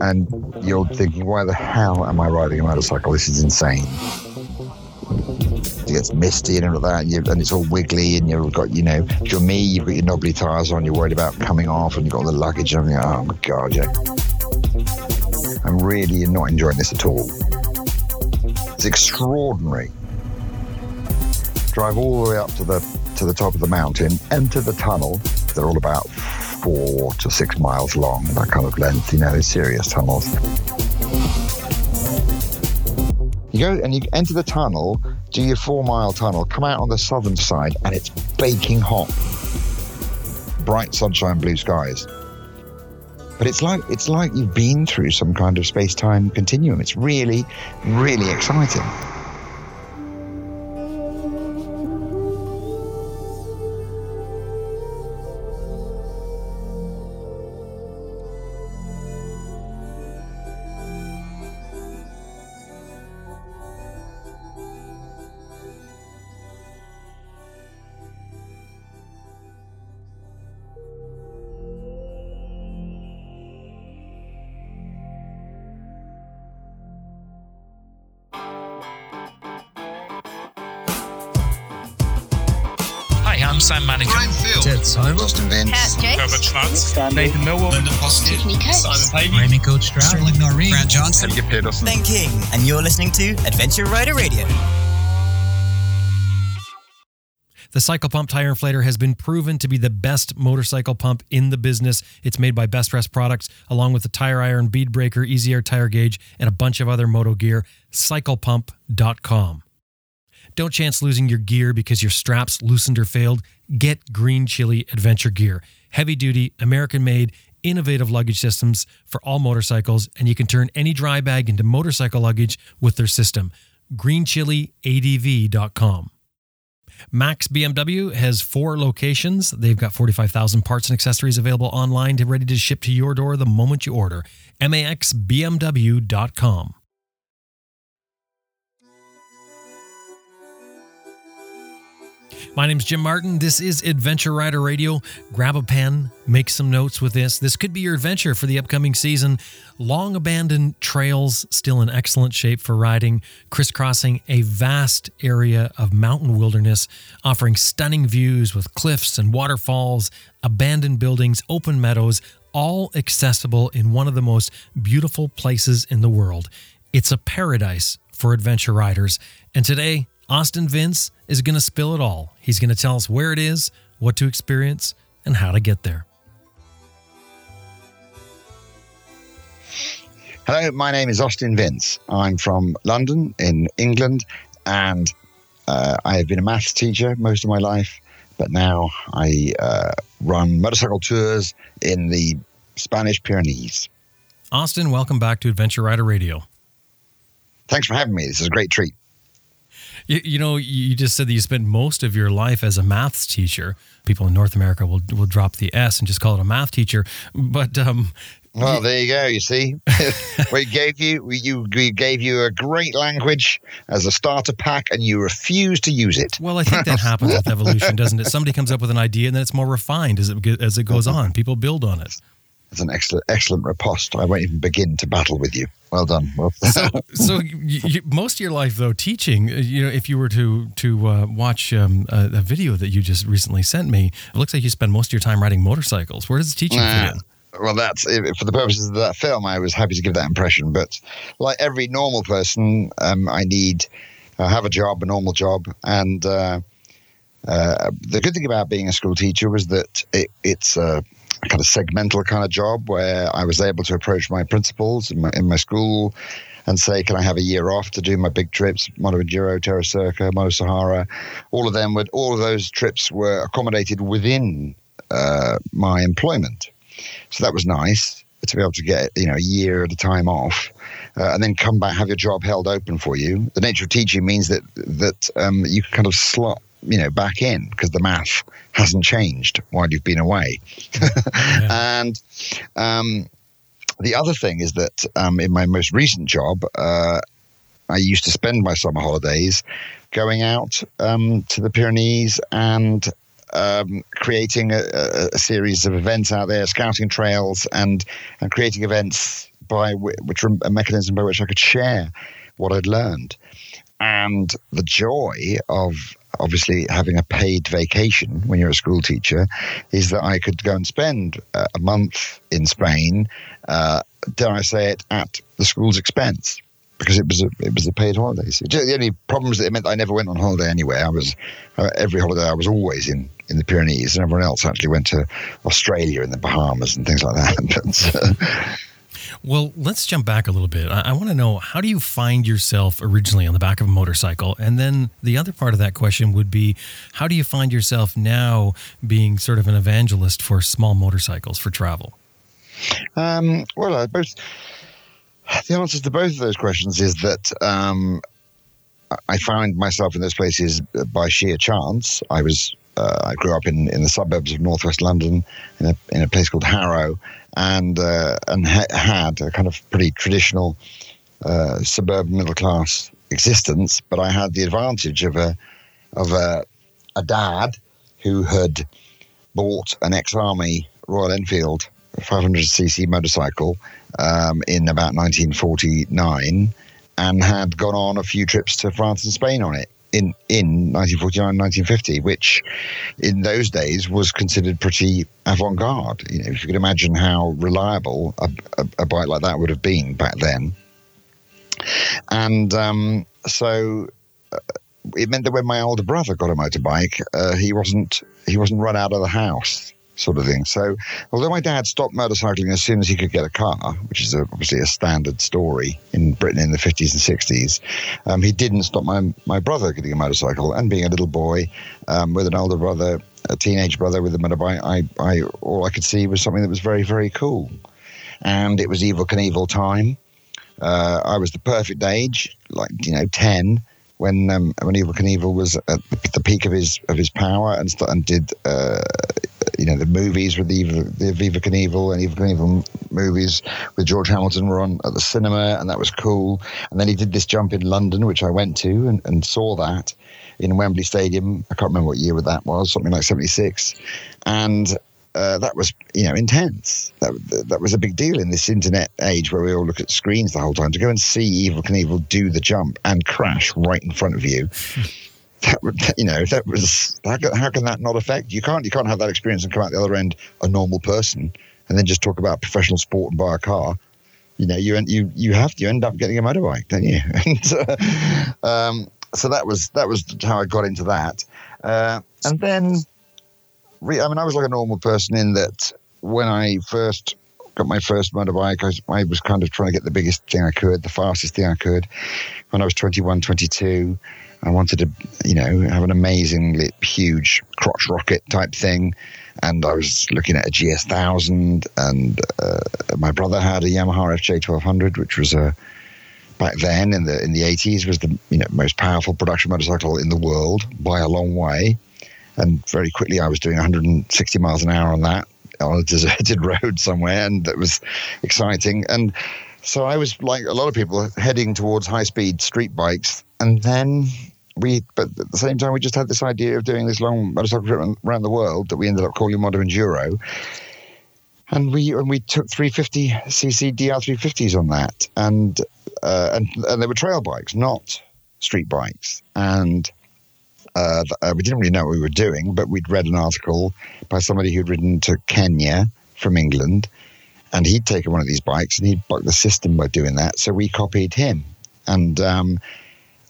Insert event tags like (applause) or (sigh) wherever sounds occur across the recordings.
and you're thinking, why the hell am I riding a motorcycle? This is insane. It gets misty and all that, and, you, and it's all wiggly, and you've got, you know, if you're me, you've got your knobbly tires on, you're worried about coming off, and you've got all the luggage, and everything. Oh my God, yeah. I'm really not enjoying this at all. It's extraordinary. Drive all the way up to the to the top of the mountain, enter the tunnel. They're all about four to six miles long, that kind of length, you know, serious tunnels. You go and you enter the tunnel, do your four mile tunnel, come out on the southern side, and it's baking hot. Bright sunshine, blue skies. But it's like it's like you've been through some kind of space time continuum. It's really, really exciting. Herbert Schwartz. Nathan Millward. Linda Positive. Tiffany Coates. Simon Pavey. Raymond Coach Stroud. Sterling Noren. Grant Johnson. Helge Pedersen. Ben King, and you're listening to Adventure Rider Radio. The Cycle Pump Tire Inflator has been proven to be the best motorcycle pump in the business. It's made by Best Rest Products, along with the Tire Iron, Bead Breaker, Easy Air Tire Gauge, and a bunch of other moto gear. CyclePump.com. Don't chance losing your gear because your straps loosened or failed. Get Green Chili Adventure Gear. Heavy duty, American made, innovative luggage systems for all motorcycles, and you can turn any dry bag into motorcycle luggage with their system. GreenChiliADV.com. Max BMW has four locations. They've got 45,000 parts and accessories available online to ready to ship to your door the moment you order. MAXBMW.com. My name's Jim Martin. This is Adventure Rider Radio. Grab a pen, make some notes with this. This could be your adventure for the upcoming season. Long abandoned trails, still in excellent shape for riding, crisscrossing a vast area of mountain wilderness, offering stunning views with cliffs and waterfalls, abandoned buildings, open meadows, all accessible in one of the most beautiful places in the world. It's a paradise for adventure riders. And today, Austin Vince is going to spill it all. He's going to tell us where it is, what to experience, and how to get there. Hello, my name is Austin Vince. I'm from London in England, and uh, I have been a maths teacher most of my life, but now I uh, run motorcycle tours in the Spanish Pyrenees. Austin, welcome back to Adventure Rider Radio. Thanks for having me. This is a great treat. You, you know, you just said that you spent most of your life as a maths teacher. People in North America will will drop the S and just call it a math teacher. But um, Well, there you go. You see, (laughs) we gave you we, you we gave you a great language as a starter pack, and you refused to use it. well, I think that (laughs) happens with evolution, doesn't it? Somebody comes up with an idea, and then it's more refined as it as it goes on. People build on it. It's an excellent excellent riposte. I won't even begin to battle with you. Well done. Well, so you, you, most of your life though teaching uh, you know if you were to to uh, watch um, a, a video that you just recently sent me it looks like you spend most of your time riding motorcycles where does the teaching Nah. fit in well, that's for the purposes of that film. I was happy to give that impression, but like every normal person, um, I need I have a job, a normal job, and uh, uh, the good thing about being a school teacher was that it, it's a kind of segmental kind of job where I was able to approach my principals in my, in my school and say, "Can I have a year off to do my big trips, Mondo Enduro, Terra Circa, Mondo Sahara?" All of them would all of those trips were accommodated within uh, my employment. So that was nice to be able to get you know a year at a time off, uh, and then come back have your job held open for you. The nature of teaching means that that um, you can kind of slot you know back in because the math hasn't changed while you've been away, (laughs) and. Um, the other thing is that um, in my most recent job, uh, I used to spend my summer holidays going out um, to the Pyrenees and um, creating a, a, series of events out there, scouting trails and and creating events by whi- which were a mechanism by which I could share what I'd learned, and the joy of obviously having a paid vacation when you're a school teacher is that I could go and spend uh, a month in Spain, uh, dare I say it, at the school's expense because it was a it was a paid holiday. So the only problem was that it meant I never went on holiday anywhere. I was uh, every holiday I was always in in the Pyrenees, and everyone else actually went to Australia and the Bahamas and things like that. (laughs) but, uh, Well, let's jump back a little bit. I, I want to know how do you find yourself originally on the back of a motorcycle? And then the other part of that question would be how do you find yourself now being sort of an evangelist for small motorcycles for travel? Um, well, both the answers to both of those questions is that um, I- I found myself in those places by sheer chance. I was uh, I grew up in, in the suburbs of northwest London in a, in a place called Harrow, and uh, and ha- had a kind of pretty traditional uh, suburban middle class existence. But I had the advantage of a of a, a dad who had bought an ex army Royal Enfield 500cc motorcycle um, in about 1949 and had gone on a few trips to France and Spain on it in, in 1949 1950, which in those days was considered pretty avant garde. You know, if you could imagine how reliable a, a, a bike like that would have been back then. And um, so uh, it meant that when my older brother got a motorbike, uh, he wasn't he wasn't run out of the house, sort of thing. So, although my dad stopped motorcycling as soon as he could get a car, which is a, obviously a standard story in Britain in the fifties and sixties, um, he didn't stop my my brother getting a motorcycle. And being a little boy um, with an older brother, a teenage brother with a motorbike, I, I all I could see was something that was very very cool, and it was Evil Knievel time. Uh, I was the perfect age, like you know, ten, when um, when Evil Knievel was at the peak of his of his power and st- and did uh, you know the movies with the the Viva Knievel and Evil Knievel movies with George Hamilton were on at the cinema and that was cool. And then he did this jump in London, which I went to and, and saw that in Wembley Stadium. I can't remember what year that was, something like seventy six, and uh, that was you know intense. That that was a big deal in this internet age where we all look at screens the whole time. To go and see Evil Knievel do the jump and crash right in front of you. (laughs) That you know, that was how can, how can that not affect you? Can't you can't have that experience and come out the other end a normal person, and then just talk about professional sport and buy a car. You know, you you you have to you end up getting a motorbike, don't you? (laughs) and uh, um, so that was that was how I got into that, uh, and then re- I mean, I was like a normal person in that when I first got my first motorbike, I I was kind of trying to get the biggest thing I could, the fastest thing I could. When I was 21, 22, I wanted to, you know, have an amazingly huge crotch rocket type thing. And I was looking at a GS1000, and uh, my brother had a Yamaha FJ1200, which was a back then in the in the 80s was the you know most powerful production motorcycle in the world by a long way and very quickly I was doing 160 miles an hour on that on a (laughs) deserted road somewhere, and that was exciting. And so I was like a lot of people heading towards high speed street bikes, and then we, but at the same time, we just had this idea of doing this long motorcycle trip around the world that we ended up calling Mondo Enduro. And we and we took 350 cc DR350s on that, and uh, and and they were trail bikes, not street bikes, and uh, uh, we didn't really know what we were doing, but we'd read an article by somebody who'd ridden to Kenya from England, and he'd taken one of these bikes and he'd bucked the system by doing that. So we copied him, and um,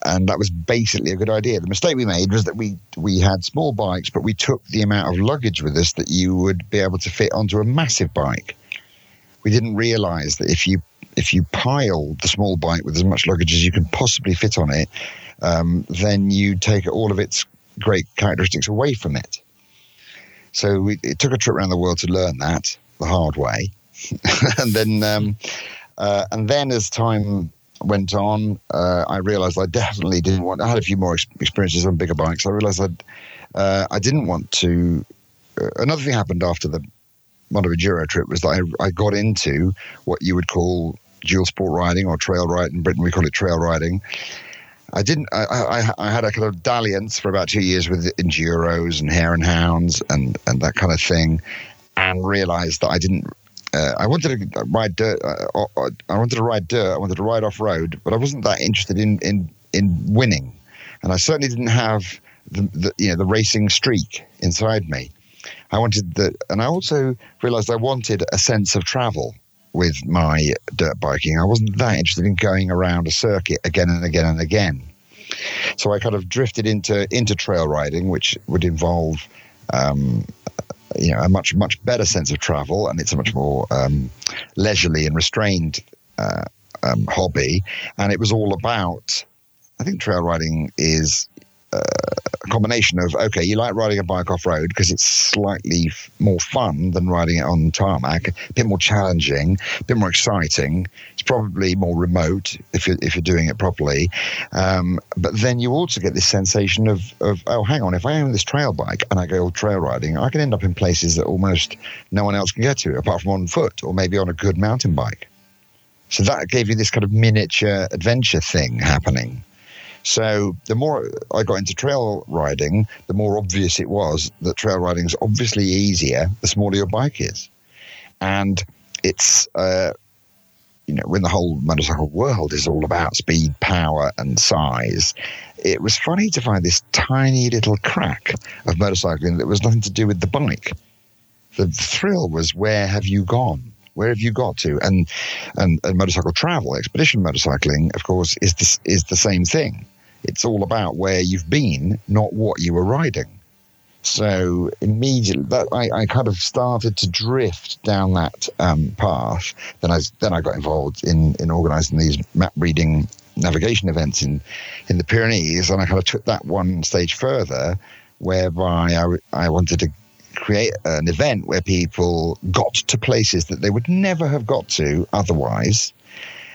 and that was basically a good idea. The mistake we made was that we we had small bikes, but we took the amount of luggage with us that you would be able to fit onto a massive bike. We didn't realise that if you if you pile the small bike with as much luggage as you can possibly fit on it, um, then you take all of its great characteristics away from it. So we, it took a trip around the world to learn that the hard way, (laughs) and then um, uh, and then as time went on, uh, I realised I definitely didn't want. I had a few more ex- experiences on bigger bikes. I realised I uh, I didn't want to. Uh, another thing happened after the Mondo Enduro trip was that I, I got into what you would call dual sport riding or trail riding. In Britain, we call it trail riding. I didn't. I, I, I had a kind of dalliance for about two years with enduros and hare and hounds and and that kind of thing, and realised that I didn't. Uh, I wanted to ride dirt. Uh, uh, I wanted to ride dirt. I wanted to ride off road, but I wasn't that interested in in in winning, and I certainly didn't have the, the you know the racing streak inside me. I wanted the, and I also realized I wanted a sense of travel with my dirt biking. I wasn't that interested in going around a circuit again and again and again. So I kind of drifted into into trail riding, which would involve um, you know a much much better sense of travel, and it's a much more um, leisurely and restrained uh, um, hobby. And it was all about. I think trail riding is a combination of okay, you like riding a bike off road because it's slightly f- more fun than riding it on tarmac, a bit more challenging, a bit more exciting. It's probably more remote if you're, if you're doing it properly. Um, but then you also get this sensation of, of oh, hang on, if I own this trail bike and I go trail riding, I can end up in places that almost no one else can get to apart from on foot or maybe on a good mountain bike. So that gave you this kind of miniature adventure thing happening. So the more I got into trail riding, the more obvious it was that trail riding is obviously easier the smaller your bike is, and it's. Uh, you know, when the whole motorcycle world is all about speed, power, and size, it was funny to find this tiny little crack of motorcycling that was nothing to do with the bike. The thrill was where have you gone? Where have you got to? And and, and motorcycle travel, expedition motorcycling, of course, is this is the same thing. It's all about where you've been, not what you were riding. So immediately, that I, I kind of started to drift down that um, path. Then I then I got involved in in organising these map reading navigation events in in the Pyrenees, and I kind of took that one stage further, whereby I, I wanted to create an event where people got to places that they would never have got to otherwise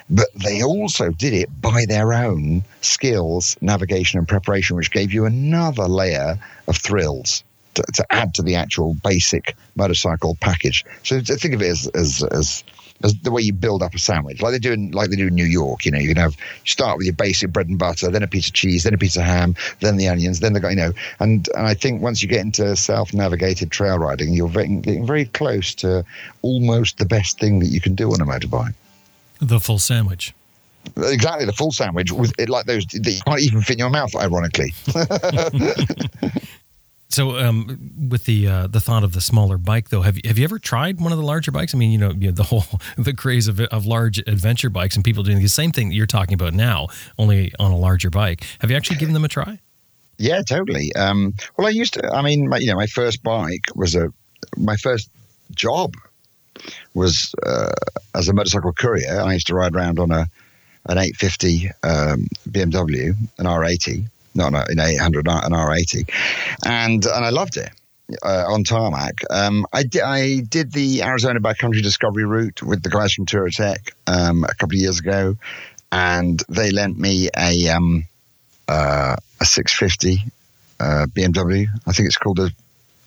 but they also did it by their own skills, navigation, and preparation, which gave you another layer of thrills to, to add to the actual basic motorcycle package. So think of it as, as, as as the way you build up a sandwich, like they do in like they do in New York. You know, you can have you start with your basic bread and butter, then a piece of cheese, then a piece of ham, then the onions, then the you know. And and I think once you get into self-navigated trail riding, you're getting very close to almost the best thing that you can do on a motorbike. The full sandwich. Exactly, the full sandwich with it like those that you can't even fit in your mouth. Ironically. (laughs) (laughs) so, um, with the uh, the thought of the smaller bike, though, have you have you ever tried one of the larger bikes? I mean, you know, you know the whole (laughs) the craze of of large adventure bikes and people doing the same thing that you're talking about now, only on a larger bike. Have you actually given them a try? Yeah, totally. Um, well, I used to. I mean, my, you know, my first bike was a my first job was uh, as a motorcycle courier. I used to ride around on a an 850 um, BMW, an R80, not an 800, an R80, and and I loved it. Uh, on tarmac, um, I, di- I did the Arizona backcountry discovery route with the guys from Touratech um, a couple of years ago, and they lent me a um, uh, a 650 uh, BMW. I think it's called a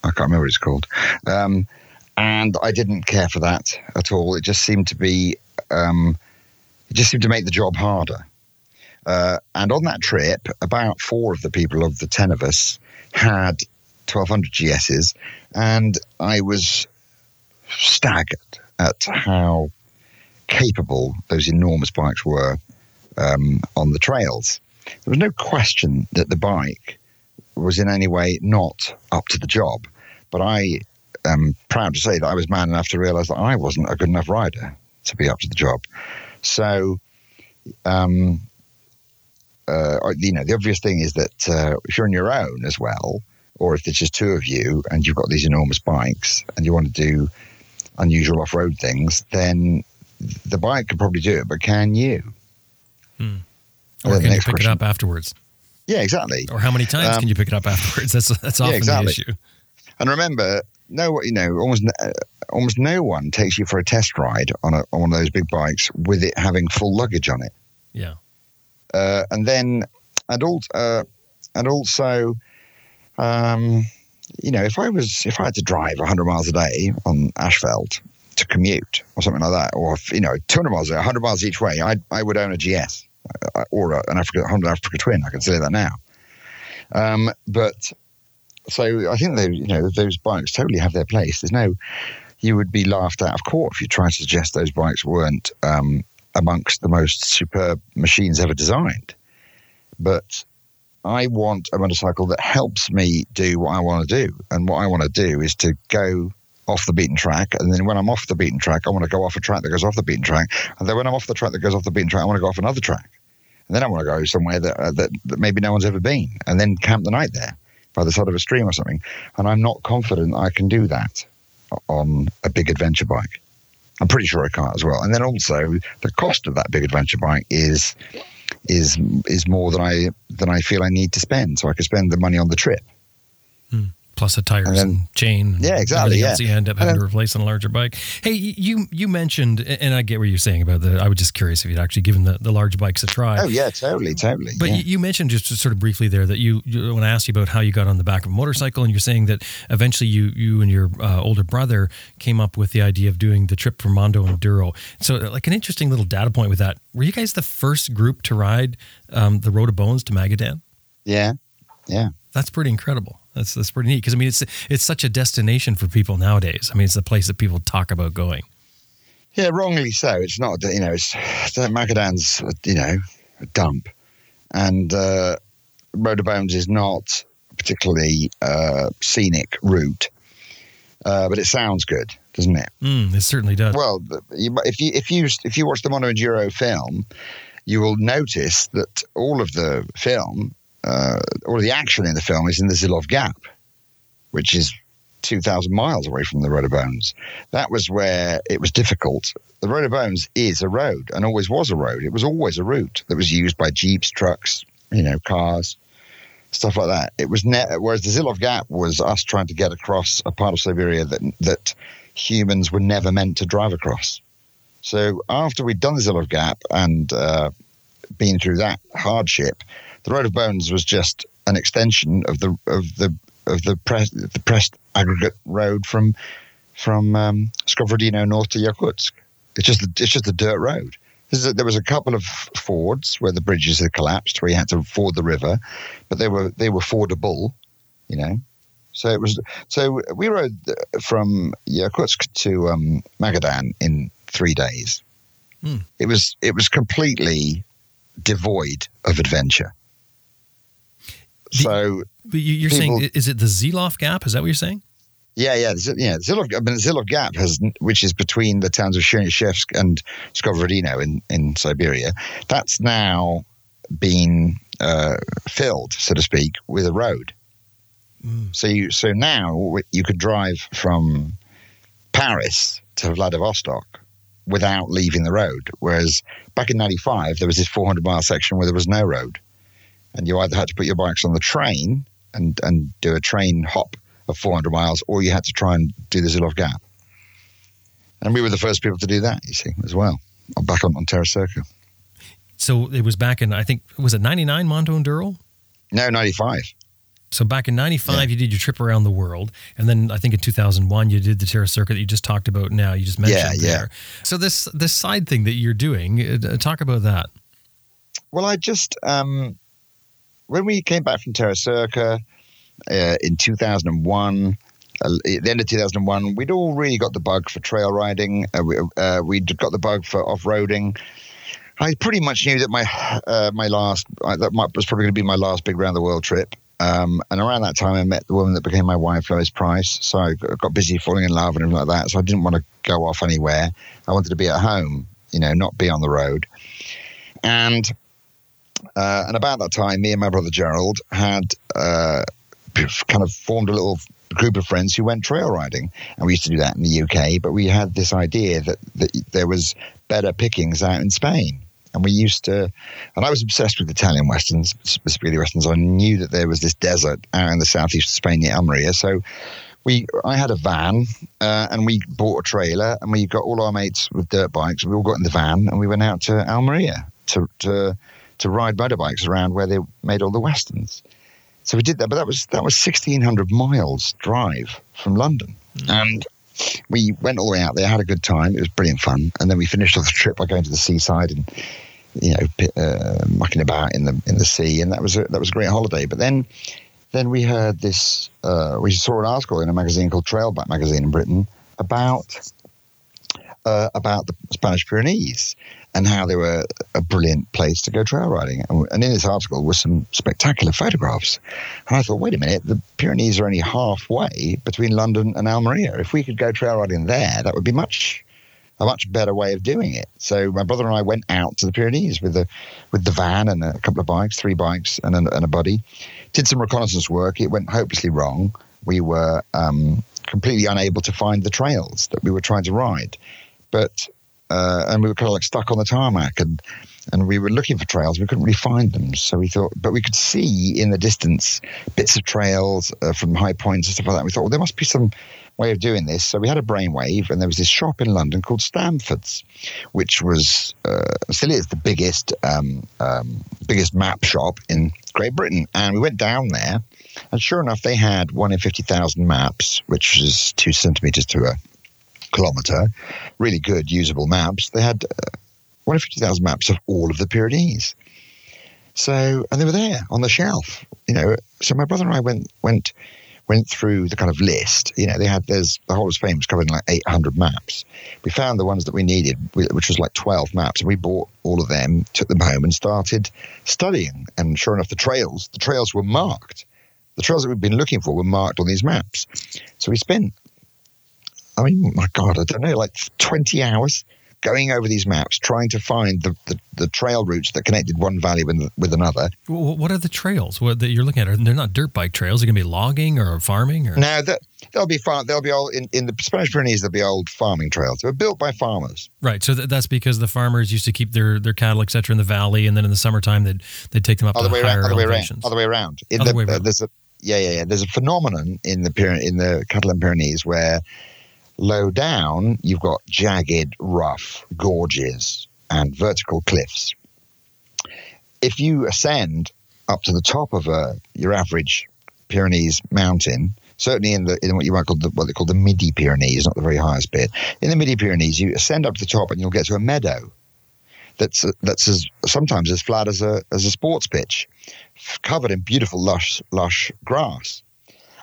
I can't remember what it's called. Um, and I didn't care for that at all. It just seemed to be, um, it just seemed to make the job harder. Uh, and on that trip, about four of the people of the ten of us had 1200 GSs, and I was staggered at how capable those enormous bikes were um, on the trails. There was no question that the bike was in any way not up to the job, but I am proud to say that I was man enough to realize that I wasn't a good enough rider to be up to the job. So, um, uh, you know, the obvious thing is that uh, if you're on your own as well, or if there's just two of you and you've got these enormous bikes and you want to do unusual off road things, then the bike can probably do it, but can you? Hmm. Or can you pick question. it up afterwards? Yeah, exactly. Or how many times um, can you pick it up afterwards? That's that's often yeah, exactly. the issue. And remember, no, you know, almost uh, almost no one takes you for a test ride on a on one of those big bikes with it having full luggage on it. Yeah. Uh, and then, and also, uh, and also, um, you know, if I was if I had to drive 100 miles a day on asphalt to commute or something like that, or if, you know, 200 miles, 100 miles each way, I I would own a GS uh, or an Africa Honda Africa Twin. I can say that now. Um, but so I think they, you know, those bikes totally have their place. There's no, you would be laughed out of court if you tried to suggest those bikes weren't um, amongst the most superb machines ever designed. But I want a motorcycle that helps me do what I want to do. And what I want to do is to go off the beaten track. And then when I'm off the beaten track, I want to go off a track that goes off the beaten track. And then when I'm off the track that goes off the beaten track, I want to go off another track. And then I want to go somewhere that, uh, that, that maybe no one's ever been and then camp the night there by the side of a stream or something. And I'm not confident I can do that on a big adventure bike. I'm pretty sure I can't as well. And then also the cost of that big adventure bike is is is more than I than I feel I need to spend. So I could spend the money on the trip. Hmm plus the tires and, then, and chain. Yeah, exactly. Yeah. you end up having to replace on a larger bike. Hey, you you mentioned, and I get what you're saying about the. I was just curious if you'd actually given the, the large bikes a try. Oh yeah, totally, totally. But yeah. you mentioned just sort of briefly there that you, you, when I asked you about how you got on the back of a motorcycle, and you're saying that eventually you you and your uh, older brother came up with the idea of doing the trip from Mondo Enduro. So like an interesting little data point with that. Were you guys the first group to ride um, the Road of Bones to Magadan? Yeah, yeah. That's pretty incredible. That's that's pretty neat because I mean it's it's such a destination for people nowadays. I mean it's the place that people talk about going. Yeah, wrongly so. It's not you know it's Magadan's you know a dump, and uh, Road of Bones is not a particularly uh, scenic route, uh, but it sounds good, doesn't it? Mm, it certainly does. Well, if you if you if you watch the Mondo Enduro film, you will notice that all of the film uh, all the action in the film is in the Zilov Gap, which is 2,000 miles away from the Road of Bones. That was where it was difficult. The Road of Bones is a road and always was a road. It was always a route that was used by jeeps, trucks, you know, cars, stuff like that. It was net, whereas the Zilov Gap was us trying to get across a part of Siberia that that humans were never meant to drive across. So after we'd done the Zilov Gap and uh, been through that hardship, the Road of Bones was just an extension of the of the of the press the pressed aggregate road from from um, north to Yakutsk. It's just a, it's just a dirt road. A, there was a couple of fords where the bridges had collapsed, where you had to ford the river, but they were they were fordable, you know. So it was so we rode from Yakutsk to um, Magadan in three days. Hmm. It was it was completely devoid of adventure. So, but you're people, saying is it the Zilov Gap? Is that what you're saying? Yeah, yeah, yeah. Zilov, I mean, Zilov Gap has, which is between the towns of Chernyshevsk and Skovorodino in in Siberia. That's now been uh, filled, so to speak, with a road. Mm. So you, so now you could drive from Paris to Vladivostok without leaving the road. Whereas back in '95, there was this 400 mile section where there was no road and you either had to put your bikes on the train and and do a train hop of 400 miles, or you had to try and do the Zilov Gap. And we were the first people to do that, you see, as well, back on, on Terra Circa. So it was back in, I think, was it 99 Mondo Enduro? No, 95. So back in 95, yeah. you did your trip around the world. And then I think in 2001, you did the Terra Circa that you just talked about now. You just mentioned. Yeah. Yeah. So this, this side thing that you're doing, uh, talk about that. Well, I just, um, when we came back from Terra Circa uh, in 2001, uh, at the end of 2001, we'd all really got the bug for trail riding. Uh, we, uh, we'd got the bug for off roading. I pretty much knew that my uh, my last uh, that was probably going to be my last big round the world trip. Um, and around that time, I met the woman that became my wife, Lois Pryce. So I got busy falling in love and everything like that. So I didn't want to go off anywhere. I wanted to be at home, you know, not be on the road. And uh, and about that time, me and my brother Gerald had uh, kind of formed a little group of friends who went trail riding. And we used to do that in the UK, but we had this idea that, that there was better pickings out in Spain. And we used to, and I was obsessed with Italian westerns, specifically westerns. I knew that there was this desert out in the southeast of Spain near Almeria. So we, I had a van, uh, and we bought a trailer, and we got all our mates with dirt bikes. We all got in the van, and we went out to Almeria to to to ride motorbikes around where they made all the westerns. So we did that, but that was that was sixteen hundred miles drive from London, mm. and we went all the way out there, had a good time. It was brilliant fun, and then we finished off the trip by going to the seaside and you know uh, mucking about in the in the sea, and that was a, that was a great holiday. But then then we heard this, uh, we saw an article in a magazine called Trail Bike magazine in Britain about uh, about the Spanish Pyrenees and how they were a brilliant place to go trail riding. And, in this article were some spectacular photographs. And I thought, wait a minute, the Pyrenees are only halfway between London and Almeria. If we could go trail riding there, that would be much a much better way of doing it. So my brother and I went out to the Pyrenees with the with the van and a couple of bikes, three bikes and a, and a buddy. Did some reconnaissance work. It went hopelessly wrong. We were um, completely unable to find the trails that we were trying to ride, but uh, and we were kind of like stuck on the tarmac and and we were looking for trails. We couldn't really find them, so we thought, but we could see in the distance bits of trails uh, from high points and stuff like that. We thought, well, there must be some way of doing this. So we had a brainwave, and there was this shop in London called Stanfords, which was uh, still is the biggest um, um, biggest map shop in Great Britain. And we went down there, and sure enough, they had one in fifty thousand maps, which is two centimeters to a kilometer. Really good, usable maps. They had uh, one in fifty thousand maps of all of the Pyrenees. So, and they were there on the shelf, you know. So my brother and I went went went through the kind of list. You know, they had there's the whole of Spain was covered in like 800 maps. We found the ones that we needed, which was like 12 maps, and we bought all of them, took them home, and started studying. And sure enough, the trails the trails were marked. The trails that we'd been looking for were marked on these maps. So we spent, I mean, my God, I don't know, like 20 hours going over these maps, trying to find the, the, the trail routes that connected one valley with, with another. What are the trails what, that you're looking at? They're not dirt bike trails. They're going to be logging or farming? Or? No, that, they'll be farm. They'll be old in, in the Spanish Pyrenees. They'll be old farming trails. They were built by farmers. Right. So that's because the farmers used to keep their, their cattle, etc., in the valley, and then in the summertime they'd they'd take them up other to way higher around, other elevations. Way around, other way around. In Other the, way uh, around. there's a yeah, yeah, yeah. There's a phenomenon in the in the Catalan Pyrenees where low down you've got jagged, rough gorges and vertical cliffs. If you ascend up to the top of a your average Pyrenees mountain, certainly in the in what you might call the, what they call the midi Pyrenees, not the very highest bit. In the midi Pyrenees, you ascend up to the top and you'll get to a meadow that's that's as sometimes as flat as a as a sports pitch, covered in beautiful lush lush grass,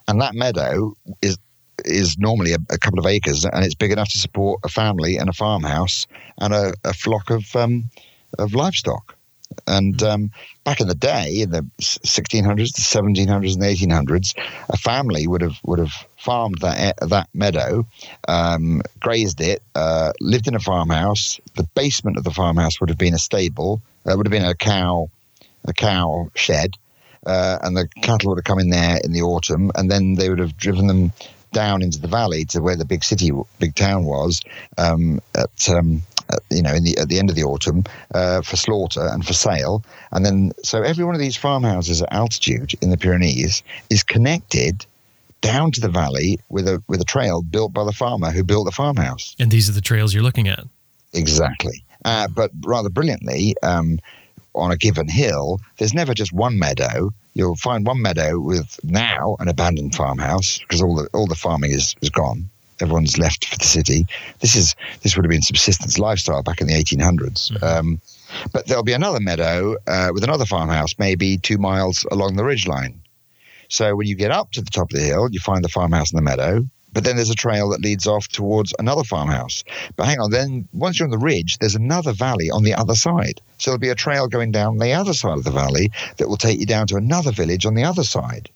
and that meadow is is normally a, a couple of acres and it's big enough to support a family and a farmhouse and a, a flock of um, of livestock. And um, back in the day, in the 1600s, the 1700s, and the 1800s, a family would have would have farmed that that meadow, um, grazed it, uh, lived in a farmhouse. The basement of the farmhouse would have been a stable. Uh, would have been a cow, a cow shed, uh, and the cattle would have come in there in the autumn, and then they would have driven them down into the valley to where the big city, big town was um, at, um, at, you know, in the, at the end of the autumn uh, for slaughter and for sale. And then, so every one of these farmhouses at altitude in the Pyrenees is connected down to the valley with a with a trail built by the farmer who built the farmhouse. And these are the trails you're looking at. Exactly. Uh, but rather brilliantly, um, on a given hill, there's never just one meadow. You'll find one meadow with now an abandoned farmhouse because all the all the farming is, is gone. Everyone's left for the city. This is this would have been subsistence lifestyle back in the 1800s. Mhm. Um, but there'll be another meadow uh, with another farmhouse, maybe two miles along the ridgeline. So when you get up to the top of the hill, you find the farmhouse in the meadow. But then there's a trail that leads off towards another farmhouse. But hang on, then once you're on the ridge, there's another valley on the other side. So there'll be a trail going down the other side of the valley that will take you down to another village on the other side.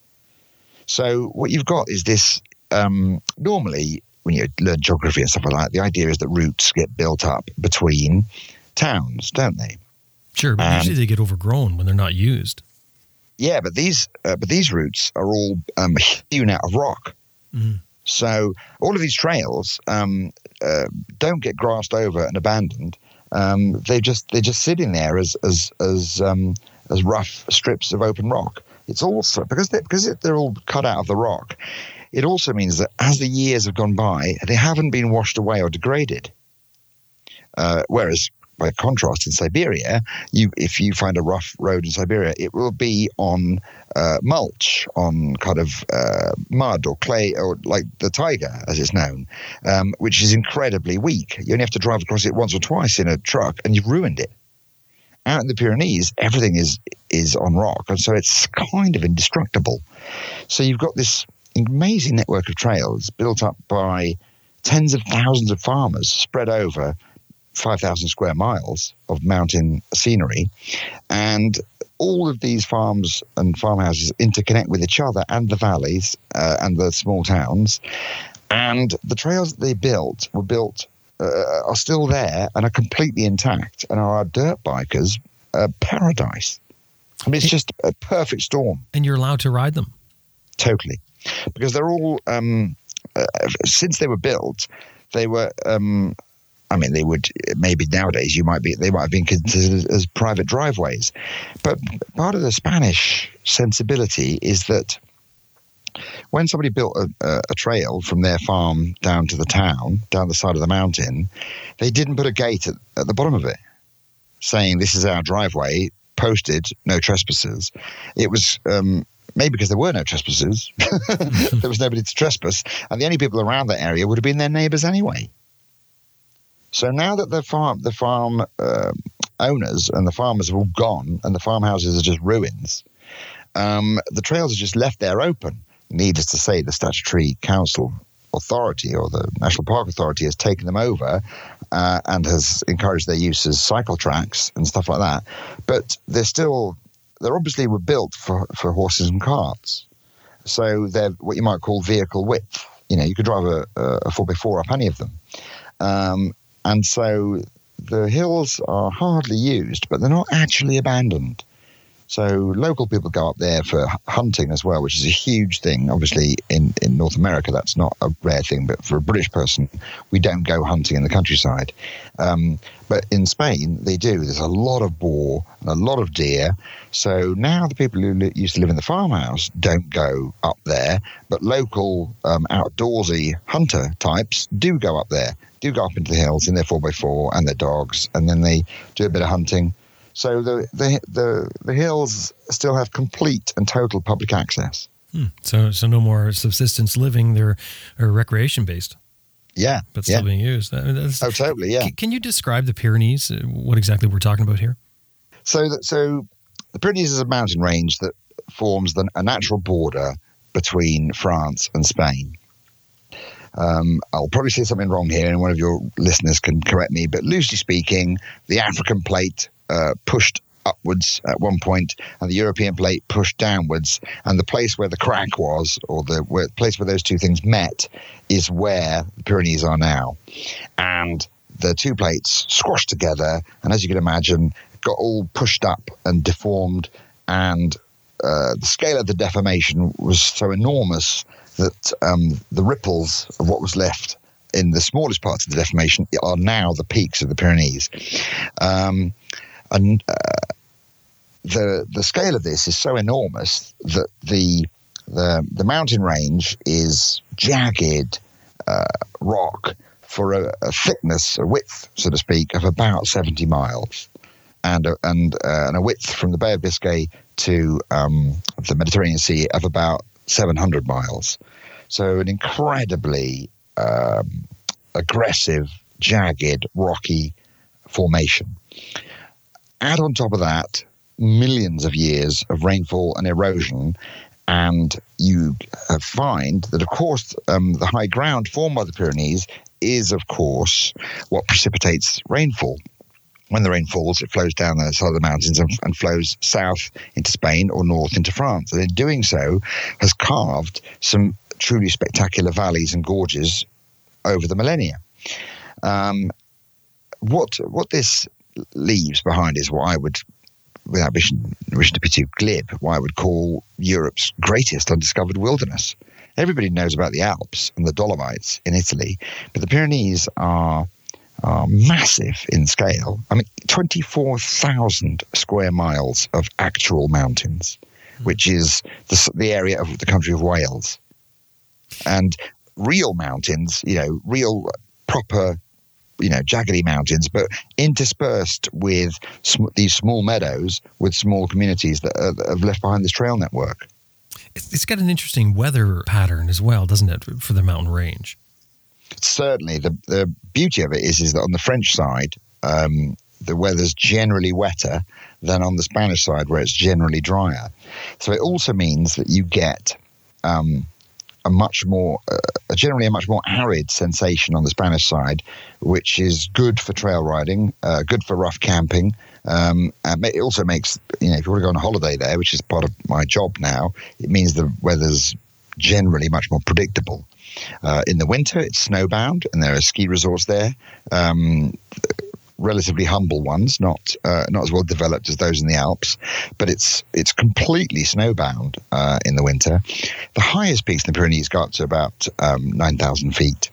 So what you've got is this. Um, normally, when you learn geography and stuff like that, the idea is that routes get built up between towns, don't they? Sure, but Um, usually they get overgrown when they're not used. Yeah, but these uh, but these routes are all um, hewn out of rock. Mhm. So all of these trails um, uh, don't get grassed over and abandoned. Um, they just they're just sitting there as as as um, as rough strips of open rock. It's also because they, because they're all cut out of the rock. It also means that as the years have gone by, they haven't been washed away or degraded. Uh, whereas by contrast, in Siberia, you if you find a rough road in Siberia, it will be on uh, mulch, on kind of uh, mud or clay, or like the taiga as it's known, um, which is incredibly weak. You only have to drive across it once or twice in a truck, and you've ruined it. Out in the Pyrenees, everything is is on rock, and so it's kind of indestructible. So you've got this amazing network of trails built up by tens of thousands of farmers spread over 5,000 square miles of mountain scenery. And all of these farms and farmhouses interconnect with each other and the valleys uh, and the small towns. And the trails that they built were built, uh, are still there and are completely intact and are our dirt bikers' uh, paradise. I mean, it's just a perfect storm. And you're allowed to ride them. Totally. Because they're all, um, uh, since they were built, they were um, I mean, they would maybe nowadays you might be they might have been considered as private driveways, but part of the Spanish sensibility is that when somebody built a, a, trail from their farm down to the town, down the side of the mountain, they didn't put a gate at, at the bottom of it saying this is our driveway, posted no trespassers. It was um, maybe because there were no trespassers, (laughs) there was nobody to trespass, and the only people around that area would have been their neighbours anyway. So now that the farm, the farm uh, owners and the farmers have all gone, and the farmhouses are just ruins, um, the trails are just left there open. Needless to say, the statutory council authority or the National Park Authority has taken them over uh, and has encouraged their use as cycle tracks and stuff like that. But they're still, they're obviously were built for, for horses and carts. So they're what you might call vehicle width. You know, you could drive a, a 4x4 up any of them. Um, and so the hills are hardly used, but they're not actually abandoned. So local people go up there for hunting as well, which is a huge thing. Obviously, in, in North America, that's not a rare thing, but for a British person, we don't go hunting in the countryside. Um, but in Spain, they do. There's a lot of boar and a lot of deer. So now the people who used to live in the farmhouse don't go up there, but local um, outdoorsy hunter types do go up there, do go up into the hills in their 4x4 and their dogs, and then they do a bit of hunting so the, the, the, the hills still have complete and total public access. Hmm. So, so no more subsistence living; they're, are recreation based. Yeah, but still yeah. being used. oh, totally. Yeah. Can, can, you describe the Pyrenees? Uh, what exactly we're talking about here? So, that, so the Pyrenees is a mountain range that forms the, a natural border between France and Spain. Um, I'll probably say something wrong here, and one of your listeners can correct me. But loosely speaking, the African plate uh, pushed upwards at one point, and the European plate pushed downwards. And the place where the crack was, or the where, place where those two things met, is where the Pyrenees are now. And the two plates squashed together, and as you can imagine, got all pushed up and deformed. And uh, the scale of the deformation was so enormous that um, the ripples of what was left in the smallest parts of the deformation are now the peaks of the Pyrenees. Um, and uh, the the scale of this is so enormous that the the, the mountain range is jagged uh, rock for a, a, thickness, a width, so to speak, of about 70 miles, and a, and, uh, and a width from the Bay of Biscay to um, the Mediterranean Sea of about 700 miles. So an incredibly um, aggressive, jagged, rocky formation. Add on top of that millions of years of rainfall and erosion, and you find that, of course, um, the high ground formed by the Pyrenees is, of course, what precipitates rainfall. When the rain falls, it flows down the side of the mountains and, and flows south into Spain or north into France. And in doing so, has carved some truly spectacular valleys and gorges over the millennia. Um, what what this leaves behind is what I would, without wishing, wishing to be too glib, what I would call Europe's greatest undiscovered wilderness. Everybody knows about the Alps and the Dolomites in Italy, but the Pyrenees are are massive in scale. I mean, 24,000 square miles of actual mountains, hmm. which is the, the area of the country of Wales. And real mountains, you know, real uh, proper you know jaggedy mountains, but interspersed with sm- these small meadows with small communities that, are, that have left behind this trail network. It's got an interesting weather pattern as well, doesn't it, for the mountain range? Certainly, the the beauty of it is is that on the French side, um, the weather's generally wetter than on the Spanish side, where it's generally drier. So it also means that you get um, a much more, uh, generally a much more arid sensation on the Spanish side, which is good for trail riding, uh, good for rough camping. Um, and it also makes, you know, if you want to go on a holiday there, which is part of my job now, it means the weather's generally much more predictable. Uh, in the winter, it's snowbound, and there are ski resorts there. Um, relatively humble ones, not uh, not as well developed as those in the Alps, but it's it's completely snowbound uh, in the winter. The highest peaks in the Pyrenees go up to about um, nine thousand feet,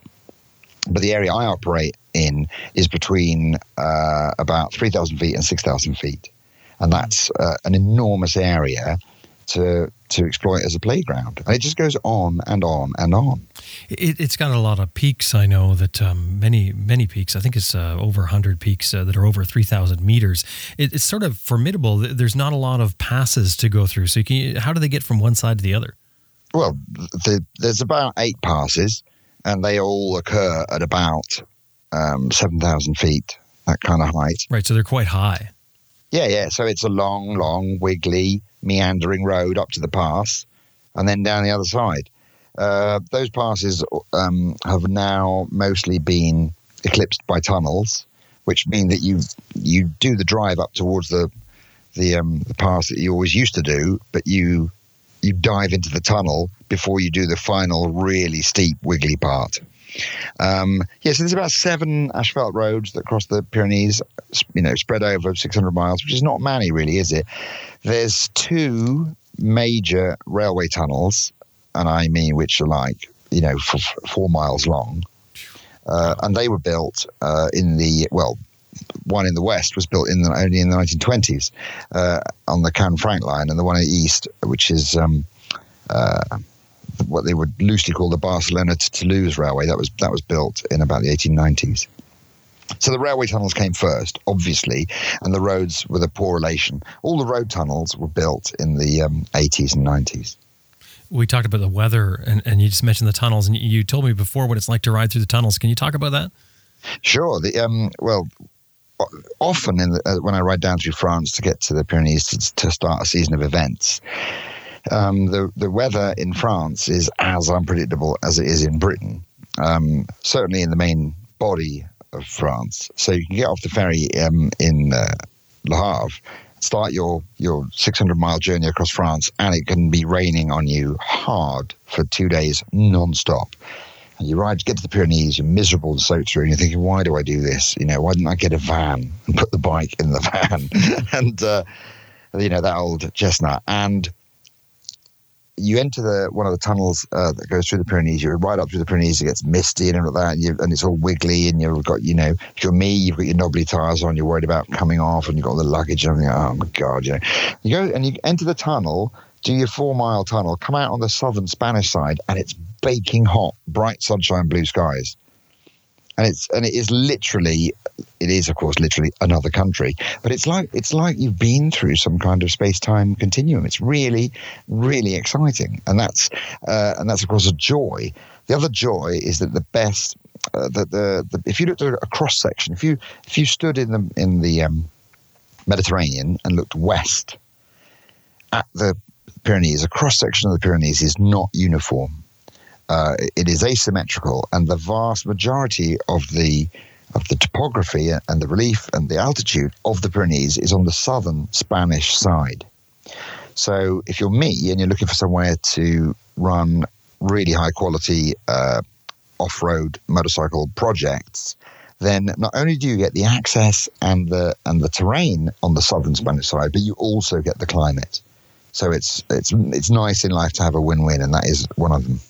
but the area I operate in is between uh, about three thousand feet and six thousand feet, and that's uh, an enormous area to to exploit as a playground. And it just goes on and on and on. It, has got a lot of peaks. I know that um, many many peaks. I think it's uh, over hundred peaks uh, that are over three thousand meters. It, it's sort of formidable. There's not a lot of passes to go through. So can, how do they get from one side to the other? Well, the, there's about eight passes, and they all occur at about um, seven thousand feet. That kind of height. Right. So they're quite high. Yeah, yeah. So it's a long, long, wiggly, meandering road up to the pass and then down the other side. Uh, those passes um, have now mostly been eclipsed by tunnels, which mean that you you do the drive up towards the the, um, the pass that you always used to do, but you you dive into the tunnel before you do the final really steep wiggly part. Um, yeah, so there's about seven asphalt roads that cross the Pyrenees, you know, spread over 600 miles, which is not many, really, is it? There's two major railway tunnels, and I mean which are like, you know, f- four miles long. Uh, and they were built uh, in the, well, one in the west was built in the, only in the 1920s uh, on the Canfranc line, and the one in the east, which is um, uh, what they would loosely call the Barcelona to Toulouse railway. That was that was built in about the 1890s. So the railway tunnels came first, obviously, and the roads were the poor relation. All the road tunnels were built in the um, 80s and 90s. We talked about the weather, and, and you just mentioned the tunnels, and you told me before what it's like to ride through the tunnels. Can you talk about that? Sure. The um, well, often the, uh, when I ride down through France to get to the Pyrenees to, to start a season of events, um, the the weather in France is as unpredictable as it is in Britain. Um, certainly in the main body of France. So you can get off the ferry um, in uh, Le Havre, start your your 600 mile journey across France, and it can be raining on you hard for two days non-stop. And you ride, get to the Pyrenees, you're miserable and soaked through, and you're thinking, why do I do this? You know, why didn't I get a van and put the bike in the (laughs) van? (laughs) and uh, you know that old chestnut and you enter the one of the tunnels uh, that goes through the Pyrenees. You ride up through the Pyrenees. It gets misty and all that, and, you, and, it's all wiggly. And you've got, you know, if you're me, you've got your knobbly tires on. You're worried about coming off, and you've got all the luggage and everything. Oh my god, you know. You go and you enter the tunnel, do your four mile tunnel, come out on the southern Spanish side, and it's baking hot, bright sunshine, blue skies and it's and it is literally it is of course literally another country. But it's like it's like you've been through some kind of space-time continuum. It's really really exciting. And that's uh, and that's of course a joy. The other joy is that the best uh, that the, the if you looked at a cross section if you if you stood in the in the um, Mediterranean and looked west at the Pyrenees a cross section of the Pyrenees is not uniform uh, it is asymmetrical, and the vast majority of the of the topography and the relief and the altitude of the Pyrenees is on the southern Spanish side. So, if you're me and you're looking for somewhere to run really high quality uh, off road motorcycle projects, then not only do you get the access and the and the terrain on the southern Spanish side, but you also get the climate. So it's it's it's nice in life to have a win win, and that is one of them.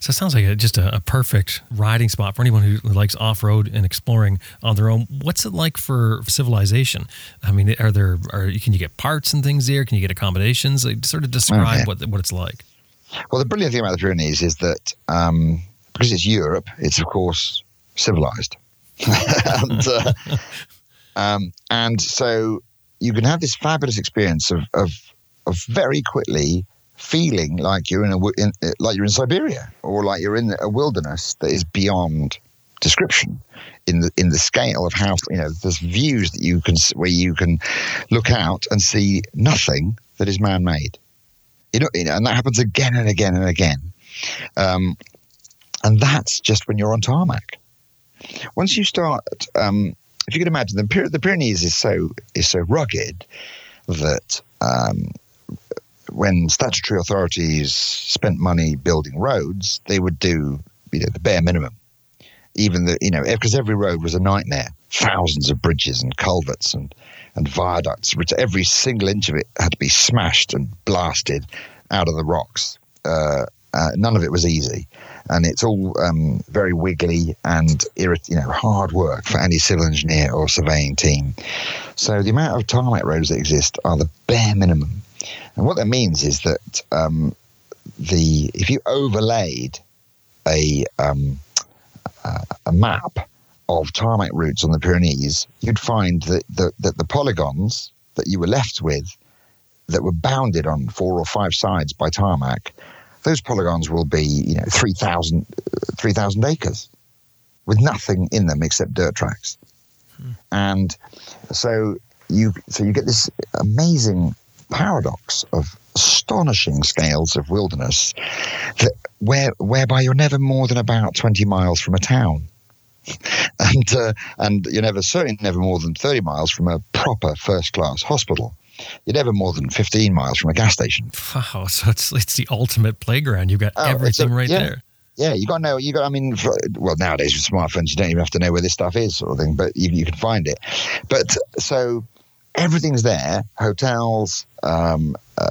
So it sounds like a, just a, a, perfect riding spot for anyone who likes off road and exploring on their own. What's it like for civilization? I mean, are there are can you get parts and things there? Can you get accommodations? Like, sort of describe okay. what what it's like. Well, the brilliant thing about the Pyrenees is that um, because it's Europe, it's of course civilized, (laughs) and, uh, (laughs) um, and so you can have this fabulous experience of, of of very quickly feeling like you're in a in, like you're in Siberia or like you're in a wilderness that is beyond description in the in the scale of how you know there's views that you can where you can look out and see nothing that is man-made you know, and that happens again and again and again Um, and that's just when you're on tarmac. Once you start, um, if you can imagine, the, the Pyrenees is so is so rugged that um, when statutory authorities spent money building roads, they would do you know the bare minimum. Even the you know because every road was a nightmare, thousands of bridges and culverts and and viaducts, which every single inch of it had to be smashed and blasted out of the rocks. Uh, uh, none of it was easy, and it's all um, very wiggly and irrit- you know hard work for any civil engineer or surveying team. So the amount of tarmac roads that exist are the bare minimum, and what that means is that um, the if you overlaid a um, uh, a map of tarmac routes on the Pyrenees, you'd find that the, that the polygons that you were left with that were bounded on four or five sides by tarmac, those polygons will be, you know, 3,000 3, acres with nothing in them except dirt tracks. Hmm. And so you so you get this amazing paradox of astonishing scales of wilderness that where whereby you're never more than about 20 miles from a town (laughs) and uh, and you're never certainly never more than 30 miles from a proper first class hospital. You're never more than 15 miles from a gas station. Wow, so it's it's the ultimate playground. You've got oh, everything a, right yeah. there. Yeah, you got to know. You got. I mean, for, well, nowadays with smartphones, you don't even have to know where this stuff is, sort of thing. But you, you can find it. But so everything's there: hotels, um, uh,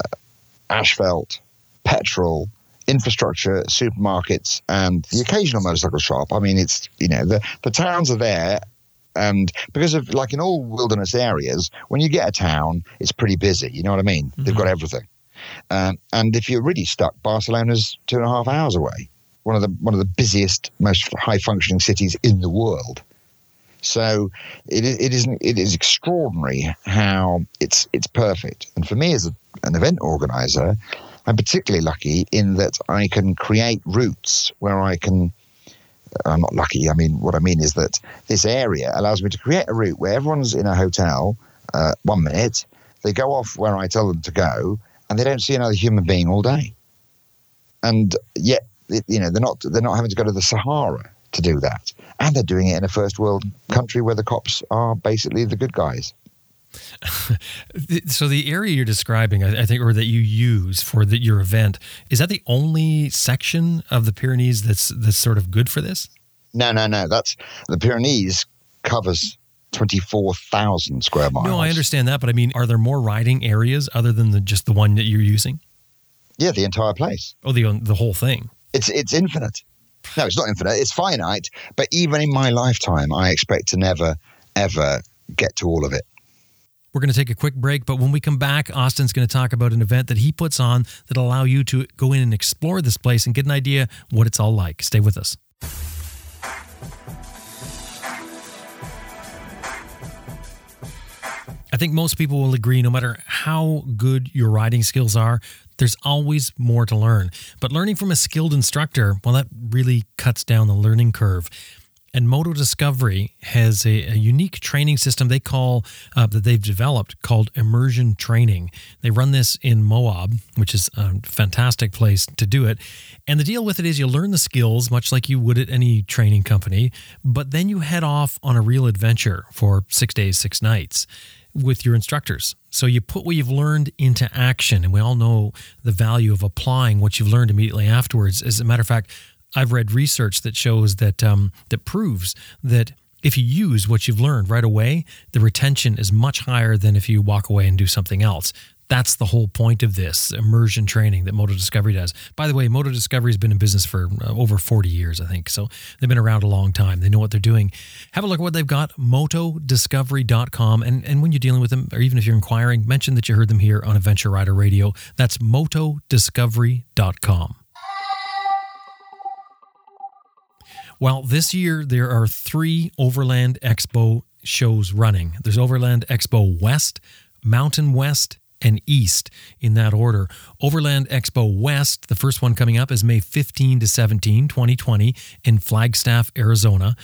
asphalt, petrol, infrastructure, supermarkets, and the occasional motorcycle shop. I mean, it's you know the the towns are there, and because of like in all wilderness areas, when you get a town, it's pretty busy. You know what I mean? Mm-hmm. They've got everything, um, and if you're really stuck, Barcelona's two and a half hours away. One of the one of the busiest, most high functioning cities in the world. So it, it is it is extraordinary how it's it's perfect. And for me as a, an event organizer, I'm particularly lucky in that I can create routes where I can. I'm not lucky. I mean, what I mean is that this area allows me to create a route where everyone's in a hotel uh, one minute, they go off where I tell them to go, and they don't see another human being all day. And yet, you know, they're not they're not having to go to the Sahara to do that, and they're doing it in a first world country where the cops are basically the good guys. (laughs) so the area you're describing, I think, or that you use for the, your event, is that the only section of the Pyrenees that's that's sort of good for this? No, no, no. That's the Pyrenees covers 24,000 square miles. No, I understand that, but I mean, are there more riding areas other than the, just the one that you're using? Yeah, the entire place. Oh, the the whole thing. It's it's infinite. No, it's not infinite. It's finite. But even in my lifetime, I expect to never ever get to all of it. We're going to take a quick break, but when we come back, Austin's going to talk about an event that he puts on that'll allow you to go in and explore this place and get an idea what it's all like. Stay with us. I think most people will agree no matter how good your riding skills are, there's always more to learn. But learning from a skilled instructor, well, that really cuts down the learning curve. And Moto Discovery has a, a unique training system they call uh, that they've developed called immersion training. They run this in Moab, which is a fantastic place to do it. And the deal with it is you learn the skills much like you would at any training company, but then you head off on a real adventure for six days, six nights with your instructors. So you put what you've learned into action, and we all know the value of applying what you've learned immediately afterwards. As a matter of fact, I've read research that shows that um, that proves that if you use what you've learned right away, the retention is much higher than if you walk away and do something else. That's the whole point of this immersion training that Moto Discovery does. By the way, Moto Discovery has been in business for uh, over 40 years, I think. So they've been around a long time. They know what they're doing. Have a look at what they've got, motodiscovery.com. And, and when you're dealing with them, or even if you're inquiring, mention that you heard them here on Adventure Rider Radio. That's motodiscovery.com. Well, this year there are three Overland Expo shows running. There's Overland Expo West, Mountain West, and East in that order. Overland Expo West, the first one coming up is May 15 to 17, 2020 in Flagstaff, Arizona.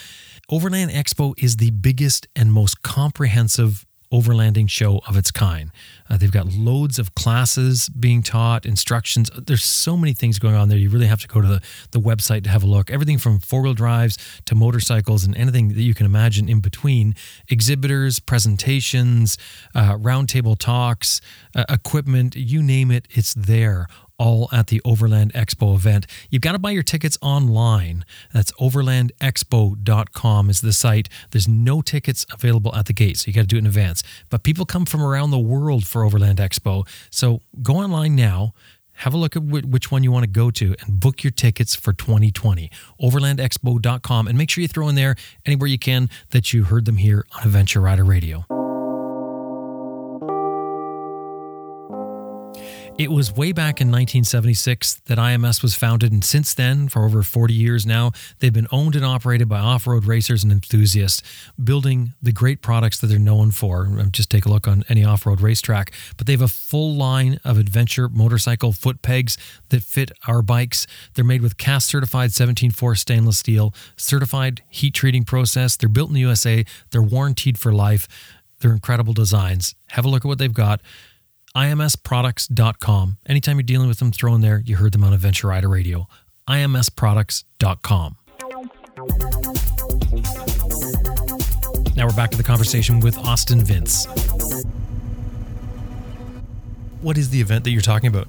Overland Expo is the biggest and most comprehensive overlanding show of its kind. Uh, they've got loads of classes being taught, instructions. There's so many things going on there. You really have to go to the, the website to have a look. Everything from four wheel drives to motorcycles and anything that you can imagine in between. Exhibitors, presentations, uh, roundtable talks, uh, equipment, you name it, it's there all at the Overland Expo event. You've got to buy your tickets online. That's overlandexpo.com is the site. There's no tickets available at the gate, so you got to do it in advance. But people come from around the world for Overland Expo. So go online now. Have a look at which one you want to go to and book your tickets for 2020. Overlandexpo.com and make sure you throw in there anywhere you can that you heard them here on Adventure Rider Radio. It was way back in 1976 that IMS was founded, and since then, for over 40 years now, they've been owned and operated by off road racers and enthusiasts, building the great products that they're known for. Um, just take a look on any off road racetrack. But they have a full line of adventure motorcycle foot pegs that fit our bikes. They're made with CAST certified 17.4 stainless steel, certified heat treating process. They're built in the USA, they're warranted for life. They're incredible designs. Have a look at what they've got imsproducts.com. Anytime you're dealing with them, throw in there, you heard them on Adventure Rider Radio. imsproducts.com. Now we're back to the conversation with Austin Vince. What is the event that you're talking about?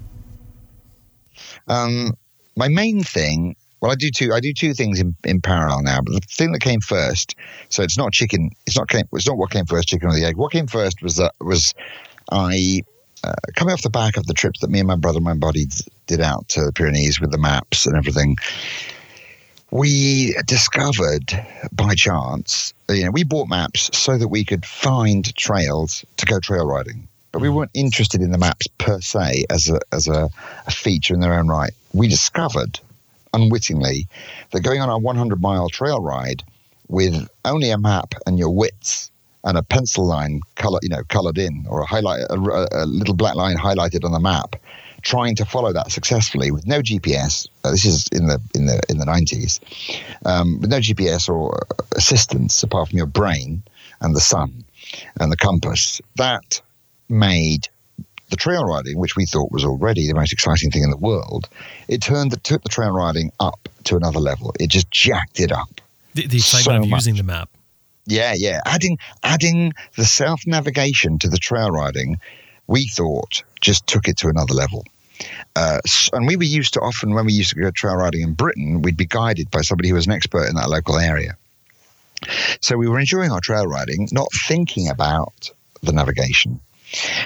Um, my main thing well, I do two. I do two things in, in parallel now. But the thing that came first, so it's not chicken. It's not came. It's not what came first, chicken or the egg. What came first was that was I uh, coming off the back of the trips that me and my brother and my buddy did out to the Pyrenees with the maps and everything, we discovered by chance, you know, we bought maps so that we could find trails to go trail riding. But we weren't interested in the maps per se as a, as a, a feature in their own right. We discovered unwittingly that going on a 100 mile trail ride with only a map and your wits and a pencil line color, you know, colored in, or a highlight, a, a, little black line highlighted on the map, trying to follow that successfully with no GPS. Uh, this is in the in the in the nineties, um, with no GPS or assistance apart from your brain and the sun and the compass. That made the trail riding, which we thought was already the most exciting thing in the world, it turned the, took the trail riding up to another level. It just jacked it up. The, the excitement so of using the map. Yeah, yeah. Adding adding the self navigation to the trail riding, we thought just took it to another level. Uh, and we were used to often when we used to go trail riding in Britain, we'd be guided by somebody who was an expert in that local area. So we were enjoying our trail riding, not thinking about the navigation.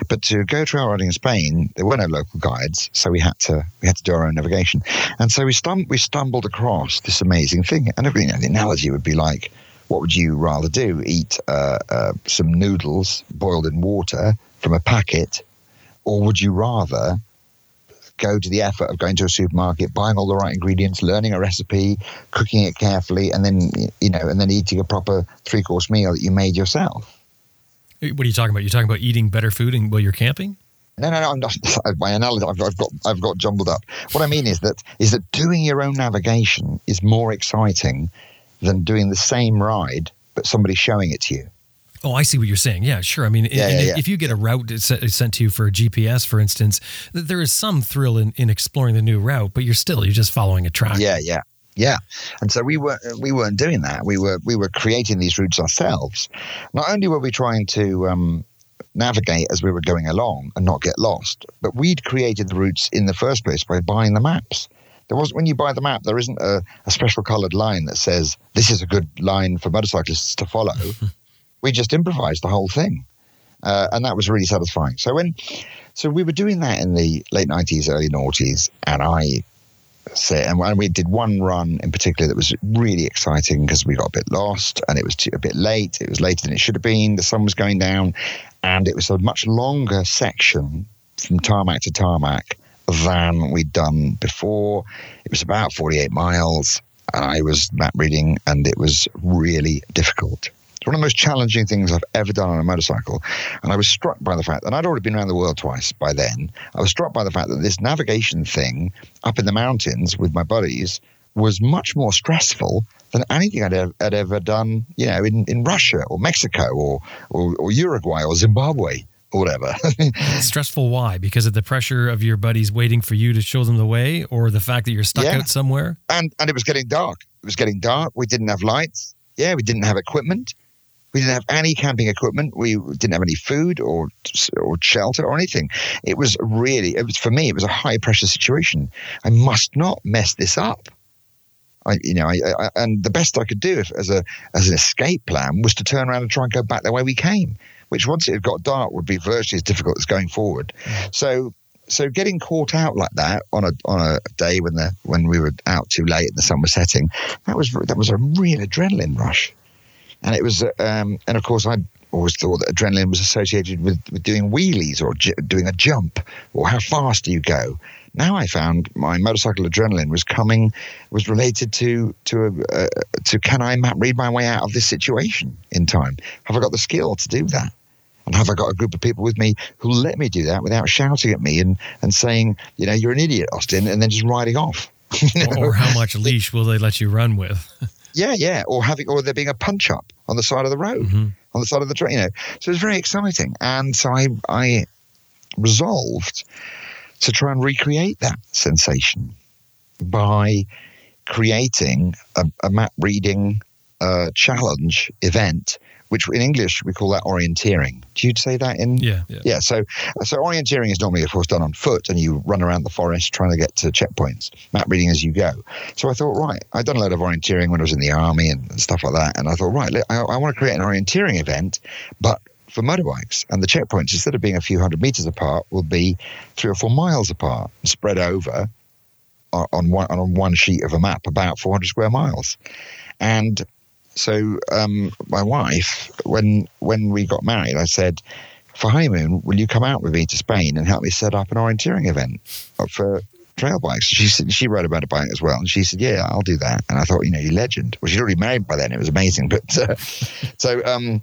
But to go trail riding in Spain, there were no local guides, so we had to we had to do our own navigation. And so we stum- we stumbled across this amazing thing. And you know, the analogy would be like what would you rather do? Eat uh, uh, some noodles boiled in water from a packet, or would you rather go to the effort of going to a supermarket, buying all the right ingredients, learning a recipe, cooking it carefully, and then you know, and then eating a proper three course meal that you made yourself? What are you talking about? You're talking about eating better food while you're camping? No, no, no. I'm not, (laughs) my analogy, I've, I've, got, I've got jumbled up. What I mean is that is that doing your own navigation is more exciting than doing the same ride, but somebody showing it to you. Oh, I see what you're saying. Yeah, sure. I mean, yeah, yeah, yeah. if you get a route sent to you for a GPS, for instance, there is some thrill in, in exploring the new route, but you're still you're just following a track. Yeah, yeah, yeah. And so we were we weren't doing that. We were we were creating these routes ourselves. Not only were we trying to um, navigate as we were going along and not get lost, but we'd created the routes in the first place by buying the maps. There was when you buy the map, there isn't a, a special coloured line that says this is a good line for motorcyclists to follow. (laughs) we just improvised the whole thing, uh, and that was really satisfying. So when, so we were doing that in the late nineties, early noughties, and I say, and we did one run in particular that was really exciting because we got a bit lost and it was too, a bit late. It was later than it should have been. The sun was going down, and it was a much longer section from tarmac to tarmac than we'd done before. It was about 48 miles, and I was map reading, and it was really difficult. It's one of the most challenging things I've ever done on a motorcycle. And I was struck by the fact that I'd already been around the world twice by then. I was struck by the fact that this navigation thing up in the mountains with my buddies was much more stressful than anything I'd ever, I'd ever done, you know, in, in Russia or Mexico or, or, or Uruguay or Zimbabwe or whatever. Stressful why? Because of the pressure of your buddies waiting for you to show them the way or the fact that you're stuck Yeah. out somewhere? and and it was getting dark. It was getting dark. We didn't have lights. Yeah, we didn't have equipment. We didn't have any camping equipment. We didn't have any food or or shelter or anything. It was really, it was for me, it was a high pressure situation. I must not mess this up. I, you know, I, I, and the best I could do if, as a as an escape plan was to turn around and try and go back the way we came, which once it had got dark would be virtually as difficult as going forward. So so getting caught out like that on a on a day when the when we were out too late and the sun was setting, that was that was a real adrenaline rush, and it was um, and of course I always thought that adrenaline was associated with, with doing wheelies or j- doing a jump or how fast do you go. Now I found my motorcycle adrenaline was coming was related to to a, uh, to can I map read my way out of this situation in time? Have I got the skill to do that? And have I got a group of people with me who let me do that without shouting at me and, and saying, you know, you're an idiot, Austin, and then just riding off? (laughs) You know? Or how much leash will they let you run with? (laughs) yeah, yeah. Or having, or there being a punch up on the side of the road, Mhm. on the side of the train. You know, so it was very exciting. And so I, I resolved to try and recreate that sensation by creating a, a map reading uh, challenge event, which in English we call that orienteering. Do you say that in? Yeah. yeah. Yeah, so so orienteering is normally, of course, done on foot, and you run around the forest trying to get to checkpoints, map reading as you go. So I thought, right, I'd done a load of orienteering when I was in the army and stuff like that, and I thought, right, I, I want to create an orienteering event, but for motorbikes, and the checkpoints instead of being a few hundred meters apart, will be three or four miles apart, spread over on on one on one sheet of a map, about 400 square miles, and so um, my wife, when when we got married, I said, for honeymoon, will you come out with me to Spain and help me set up an orienteering event for trail bikes? She said she rode a motorbike as well, and she said, yeah, I'll do that. And I thought, you know, you legend. Well, she'd already married by then. It was amazing, but uh, (laughs) so um,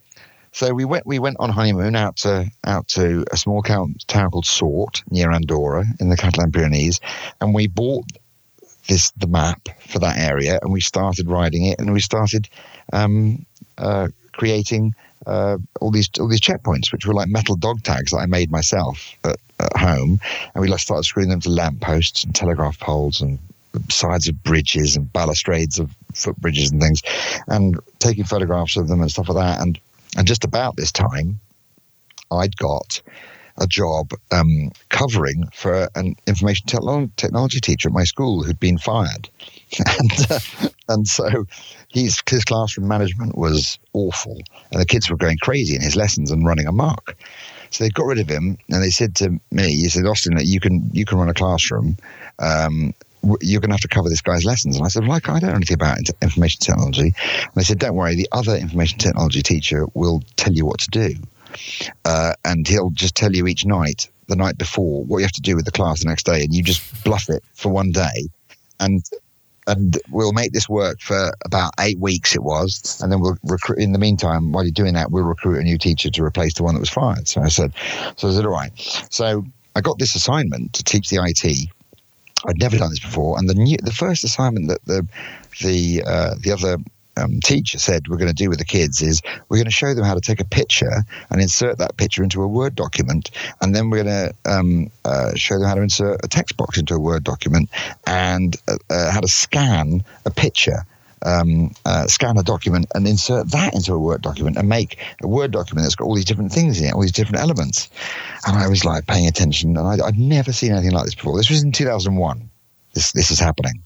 so we went we went on honeymoon out to out to a small town called Sort near Andorra in the Catalan Pyrenees, and we bought this the map for that area, and we started riding it, and we started um, uh, creating uh, all these all these checkpoints, which were like metal dog tags that I made myself at, at home, and we started screwing them to lampposts and telegraph poles and sides of bridges and balustrades of footbridges and things, and taking photographs of them and stuff like that. And and just about this time, I'd got a job um, covering for an information techno- technology teacher at my school who'd been fired, (laughs) and uh, and so his his classroom management was awful, and the kids were going crazy in his lessons and running amok. So they got rid of him, and they said to me, "He said, Austin, you can you can run a classroom." Um, you're going to have to cover this guy's lessons. And I said, like, I don't know anything about information technology. And they said, don't worry, the other information technology teacher will tell you what to do uh, and he'll just tell you each night, the night before, what you have to do with the class the next day, and you just bluff it for one day, and and we'll make this work for about eight weeks. It was, and then we'll recruit. In the meantime, while you're doing that, we'll recruit a new teacher to replace the one that was fired. So I said, so I said, all right. So I got this assignment to teach the IT. I'd never done this before, and the new, the first assignment that the the uh, the other um, teacher said we're going to do with the kids is we're going to show them how to take a picture and insert that picture into a Word document, and then we're going to um, uh, show them how to insert a text box into a Word document and uh, uh, how to scan a picture. Um, uh, scan a document and insert that into a Word document and make a Word document that's got all these different things in it, all these different elements. And I was like paying attention, and I, I'd never seen anything like this before. This was in 2001. This this is happening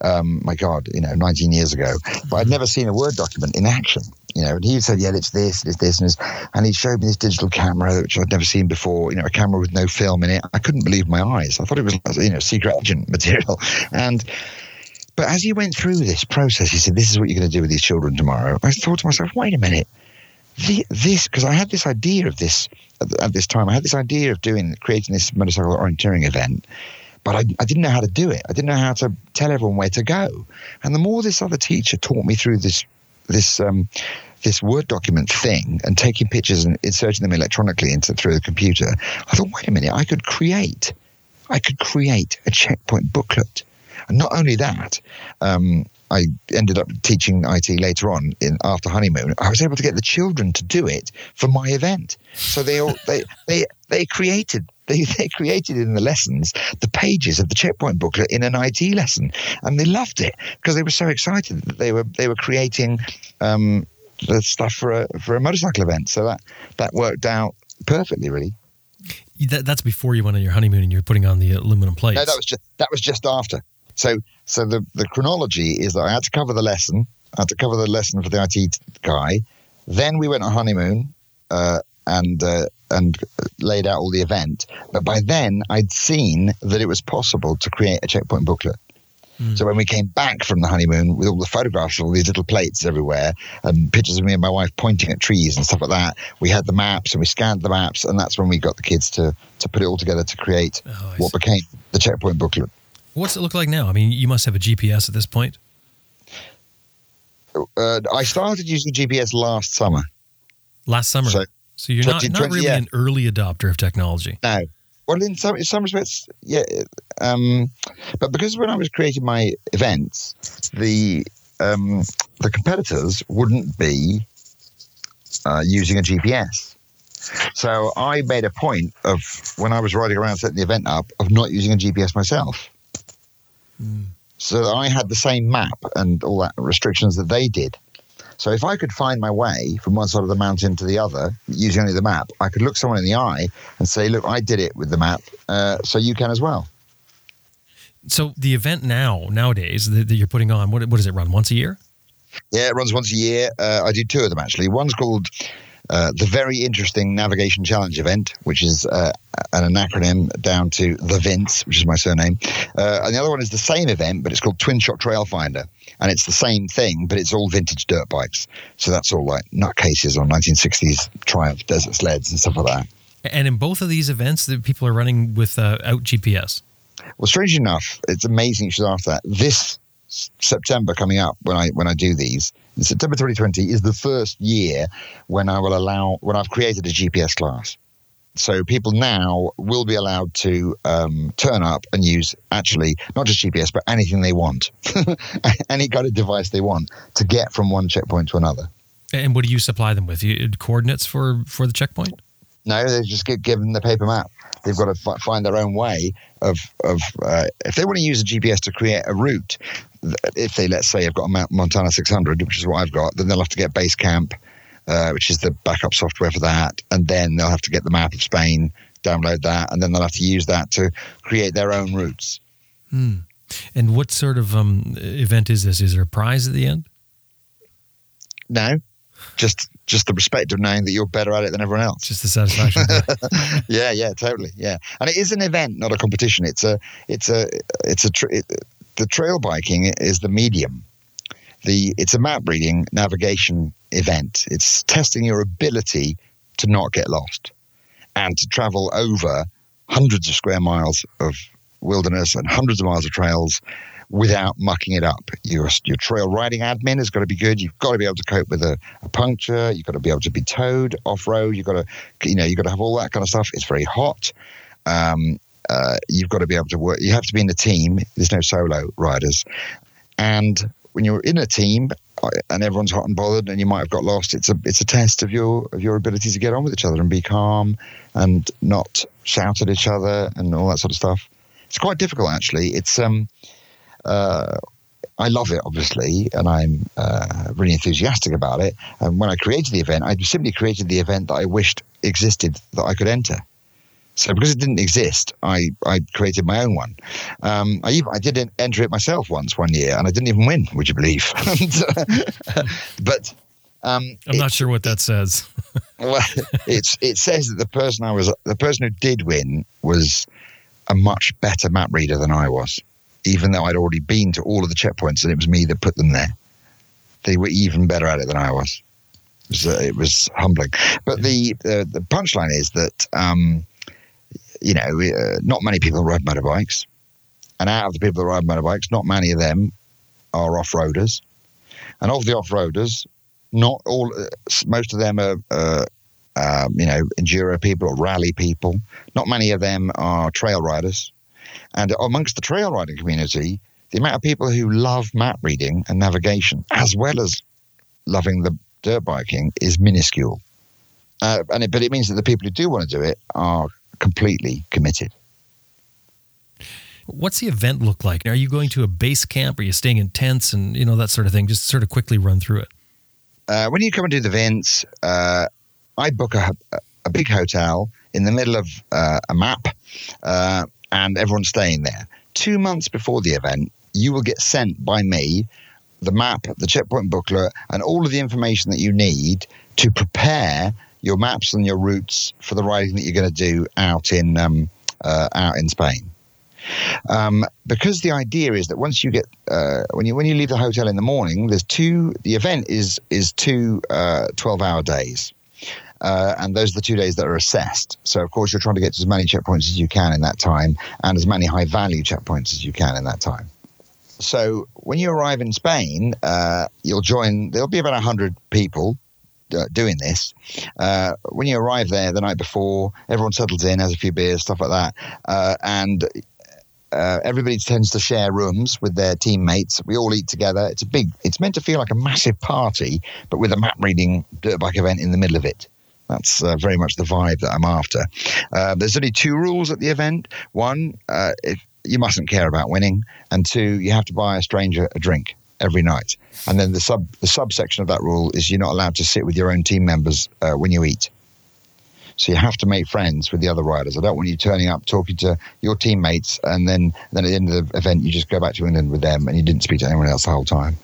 um, my God, you know, 19 years ago. But I'd never seen a Word document in action. You know, and he said, "Yeah, it's this, it's this," and, it's, and he showed me this digital camera which I'd never seen before. You know, a camera with no film in it. I couldn't believe my eyes. I thought it was, you know, secret agent (laughs) material. And but as he went through this process, he said, "This is what you're going to do with these children tomorrow." I thought to myself, "Wait a minute." The, this because I had this idea of this at, at this time. I had this idea of doing creating this motorcycle orienteering event, but I, I didn't know how to do it. I didn't know how to tell everyone where to go. And the more this other teacher taught me through this this um, this Word document thing and taking pictures and inserting them electronically into through the computer, I thought, wait a minute, I could create, I could create a checkpoint booklet. And not only that, um, I ended up teaching IT later on in after honeymoon. I was able to get the children to do it for my event. So they all they they they created they, (laughs) they created in the lessons the pages of the checkpoint booklet in an IT lesson, and they loved it because they were so excited that they were they were creating um, the stuff for a for a motorcycle event. So that that worked out perfectly, really. That, that's before you went on your honeymoon and you're putting on the aluminum plates. No, that was just that was just after. So so the the chronology is that I had to cover the lesson. I had to cover the lesson for the IT guy. Then we went on honeymoon. Uh, and uh, and laid out all the event. But by then, I'd seen that it was possible to create a checkpoint booklet. Mm. So when we came back from the honeymoon with all the photographs all these little plates everywhere and pictures of me and my wife pointing at trees and stuff like that, we had the maps and we scanned the maps, and that's when we got the kids to to put it all together to create oh, what became the checkpoint booklet. What's it look like now? I mean, you must have a GPS at this point. Uh, I started using GPS last summer. Last summer. So so you're not, not really yeah. an early adopter of technology. No. Well, in some in some respects, yeah. Um, but because when I was creating my events, the um, the competitors wouldn't be uh, using a GPS. So I made a point of when I was riding around setting the event up of not using a GPS myself. Mm. So I had the same map and all that restrictions that they did. So if I could find my way from one side of the mountain to the other using only the map, I could look someone in the eye and say, "Look, I did it with the map, uh, so you can as well." So the event now nowadays that, that, you're putting on, what what does it run once a year? Yeah, it runs once a year. Uh, I do two of them actually. One's called uh, the very interesting Navigation Challenge event, which is uh, an, acronym down to the Vince, which is my surname. Uh, and the other one is the same event, but it's called Twinshock Trail Finder. And it's the same thing, but it's all vintage dirt bikes. So that's all like nutcases on 1960s Triumph desert sleds and stuff like that. And in both of these events, the people are running without uh, GPS. Well, strange enough, it's amazing you should ask that. This September coming up when I when I do these. September 2020 is the first year when I will allow when I've created a GPS class. So people now will be allowed to um, turn up and use actually not just GPS but anything they want, (laughs) any kind of device they want to get from one checkpoint to another. And what do you supply them with? You, coordinates for for the checkpoint? No, they just get given the paper map. They've got to f- find their own way of of uh, if they want to use a GPS to create a route. If they let's say have got a Montana 600, which is what I've got, then they'll have to get Basecamp, uh, which is the backup software for that, and then they'll have to get the map of Spain, download that, and then they'll have to use that to create their own routes. Hmm. And what sort of um, event is this? Is there a prize at the end? No, just just the respect of knowing that you're better at it than everyone else. Just the satisfaction. (laughs) yeah, yeah, totally. Yeah, and it is an event, not a competition. It's a, it's a, it's a. it, the trail biking is the medium. The it's a map reading navigation event. It's testing your ability to not get lost and to travel over hundreds of square miles of wilderness and hundreds of miles of trails without mucking it up. Your, your trail riding admin has got to be good. You've got to be able to cope with a, a puncture. You've got to be able to be towed off road. You've got to, you know, you've got to have all that kind of stuff. It's very hot. Um, uh, you've got to be able to work. You have to be in a team. There's no solo riders. And when you're in a team uh, and everyone's hot and bothered and you might have got lost, it's a it's a test of your of your ability to get on with each other and be calm and not shout at each other and all that sort of stuff. It's quite difficult actually. It's um uh, I love it, obviously, and I'm uh, really enthusiastic about it. And when I created the event, I simply created the event that I wished existed that I could enter. So because it didn't exist, I, I created my own one. Um, I even I did enter it myself once one year, and I didn't even win. Would you believe? (laughs) (laughs) but um, I'm not sure what that says. (laughs) well, it's it says that the person I was the person who did win was a much better map reader than I was even though I'd already been to all of the checkpoints and it was me that put them there. They were even better at it than I was. It was, uh, it was humbling. But the uh, the punchline is that um, you know uh, not many people ride motorbikes, and out of the people that ride motorbikes, not many of them are off roaders, and of the off roaders, not all uh, most of them are. Uh, um, you know, enduro people or rally people. Not many of them are trail riders. And amongst the trail riding community, the amount of people who love map reading and navigation, as well as loving the dirt biking, is minuscule. Uh, and it, but it means that the people who do want to do it are completely committed. What's the event look like? Are you going to a base camp? Are you staying in tents and you know that sort of thing? Just sort of quickly run through it. Uh, when you come and do the events, uh, I book a, a big hotel in the middle of uh, a map, uh, and everyone's staying there. Two months before the event, you will get sent by me the map, the checkpoint booklet, and all of the information that you need to prepare your maps and your routes for the riding that you're going to do out in um, uh, out in Spain. Um, because the idea is that once you get uh, when you when you leave the hotel in the morning, there's two. The event is is two uh, 12 hour days. Uh, and those are the two days that are assessed. So, of course, you're trying to get to as many checkpoints as you can in that time and as many high value checkpoints as you can in that time. So, when you arrive in Spain, uh, you'll join, there'll be about 100 people doing this. Uh, when you arrive there the night before, everyone settles in, has a few beers, stuff like that, uh, and uh, everybody tends to share rooms with their teammates. We all eat together. It's a big. It's meant to feel like a massive party, but with a map reading dirt bike event in the middle of it. That's uh, very much the vibe that I'm after. Uh, there's only two rules at the event. One, uh, if you mustn't care about winning, and two, you have to buy a stranger a drink every night. And then the sub the subsection of that rule is you're not allowed to sit with your own team members uh, when you eat. So you have to make friends with the other riders. I don't want you turning up talking to your teammates and then then at the end of the event you just go back to England with them and you didn't speak to anyone else the whole time.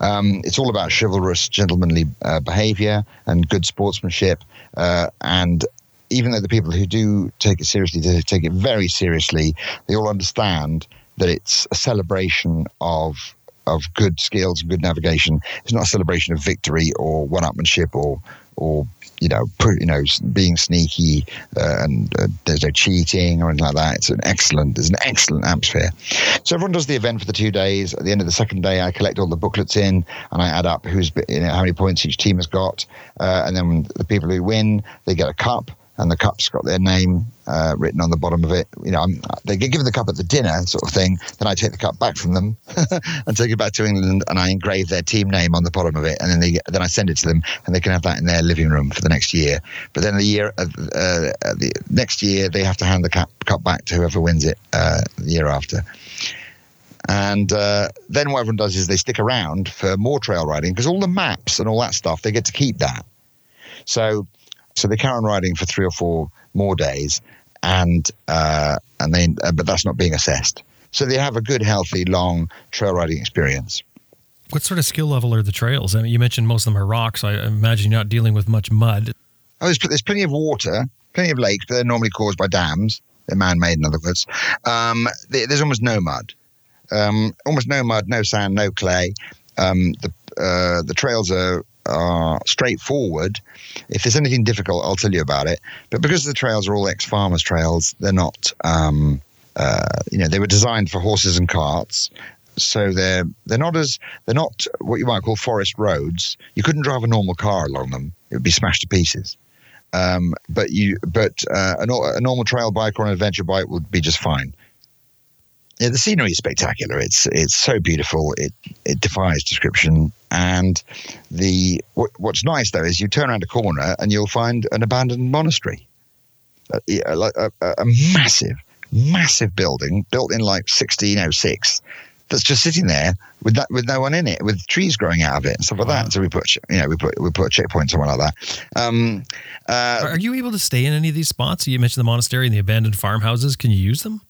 Um, it's all about chivalrous, gentlemanly uh, behaviour and good sportsmanship. Uh, and even though the people who do take it seriously they take it very seriously, they all understand that it's a celebration of of good skills and good navigation. It's not a celebration of victory or one-upmanship or or you know, you know, being sneaky uh, and uh, there's no cheating or anything like that. It's an excellent, there's an excellent atmosphere. So everyone does the event for the two days. At the end of the second day, I collect all the booklets in and I add up who's, you know, how many points each team has got, uh, and then the people who win, they get a cup and the cup's got their name uh, written on the bottom of it. You know, I'm, they give the cup at the dinner sort of thing. Then I take the cup back from them (laughs) and take it back to England, and I engrave their team name on the bottom of it, and then they then I send it to them, and they can have that in their living room for the next year. But then the year uh, uh, the next year they have to hand the cup, cup back to whoever wins it uh, the year after. And uh, then what everyone does is they stick around for more trail riding because all the maps and all that stuff they get to keep that. So so they carry on riding for three or four more days, and uh, and then uh, but that's not being assessed. So they have a good, healthy, long trail riding experience. What sort of skill level are the trails? I mean, you mentioned most of them are rocks. I imagine you're not dealing with much mud. Oh, there's, there's plenty of water, plenty of lakes, but they're normally caused by dams. They're man-made, in other words. Um, there's almost no mud. Um, almost no mud, no sand, no clay. Um, the uh, the trails are are straightforward. If there's anything difficult, I'll tell you about it. But because the trails are all ex-farmers trails, they're not. Um, uh, you know, they were designed for horses and carts, so they're they're not as they're not what you might call forest roads. You couldn't drive a normal car along them; it would be smashed to pieces. Um, but you, but uh, a, a, normal trail bike or an adventure bike would be just fine yeah, the scenery is spectacular. It's it's so beautiful. It it defies description. And the what, what's nice though is you turn around a corner and you'll find an abandoned monastery, a, a, a, a massive, massive building built in like 1606 that's just sitting there with that with no one in it, with trees growing out of it and stuff like wow. that. So we put you know we put we put a checkpoint somewhere like that. Um, uh, Are you able to stay in any of these spots? You mentioned the monastery and the abandoned farmhouses. Can you use them?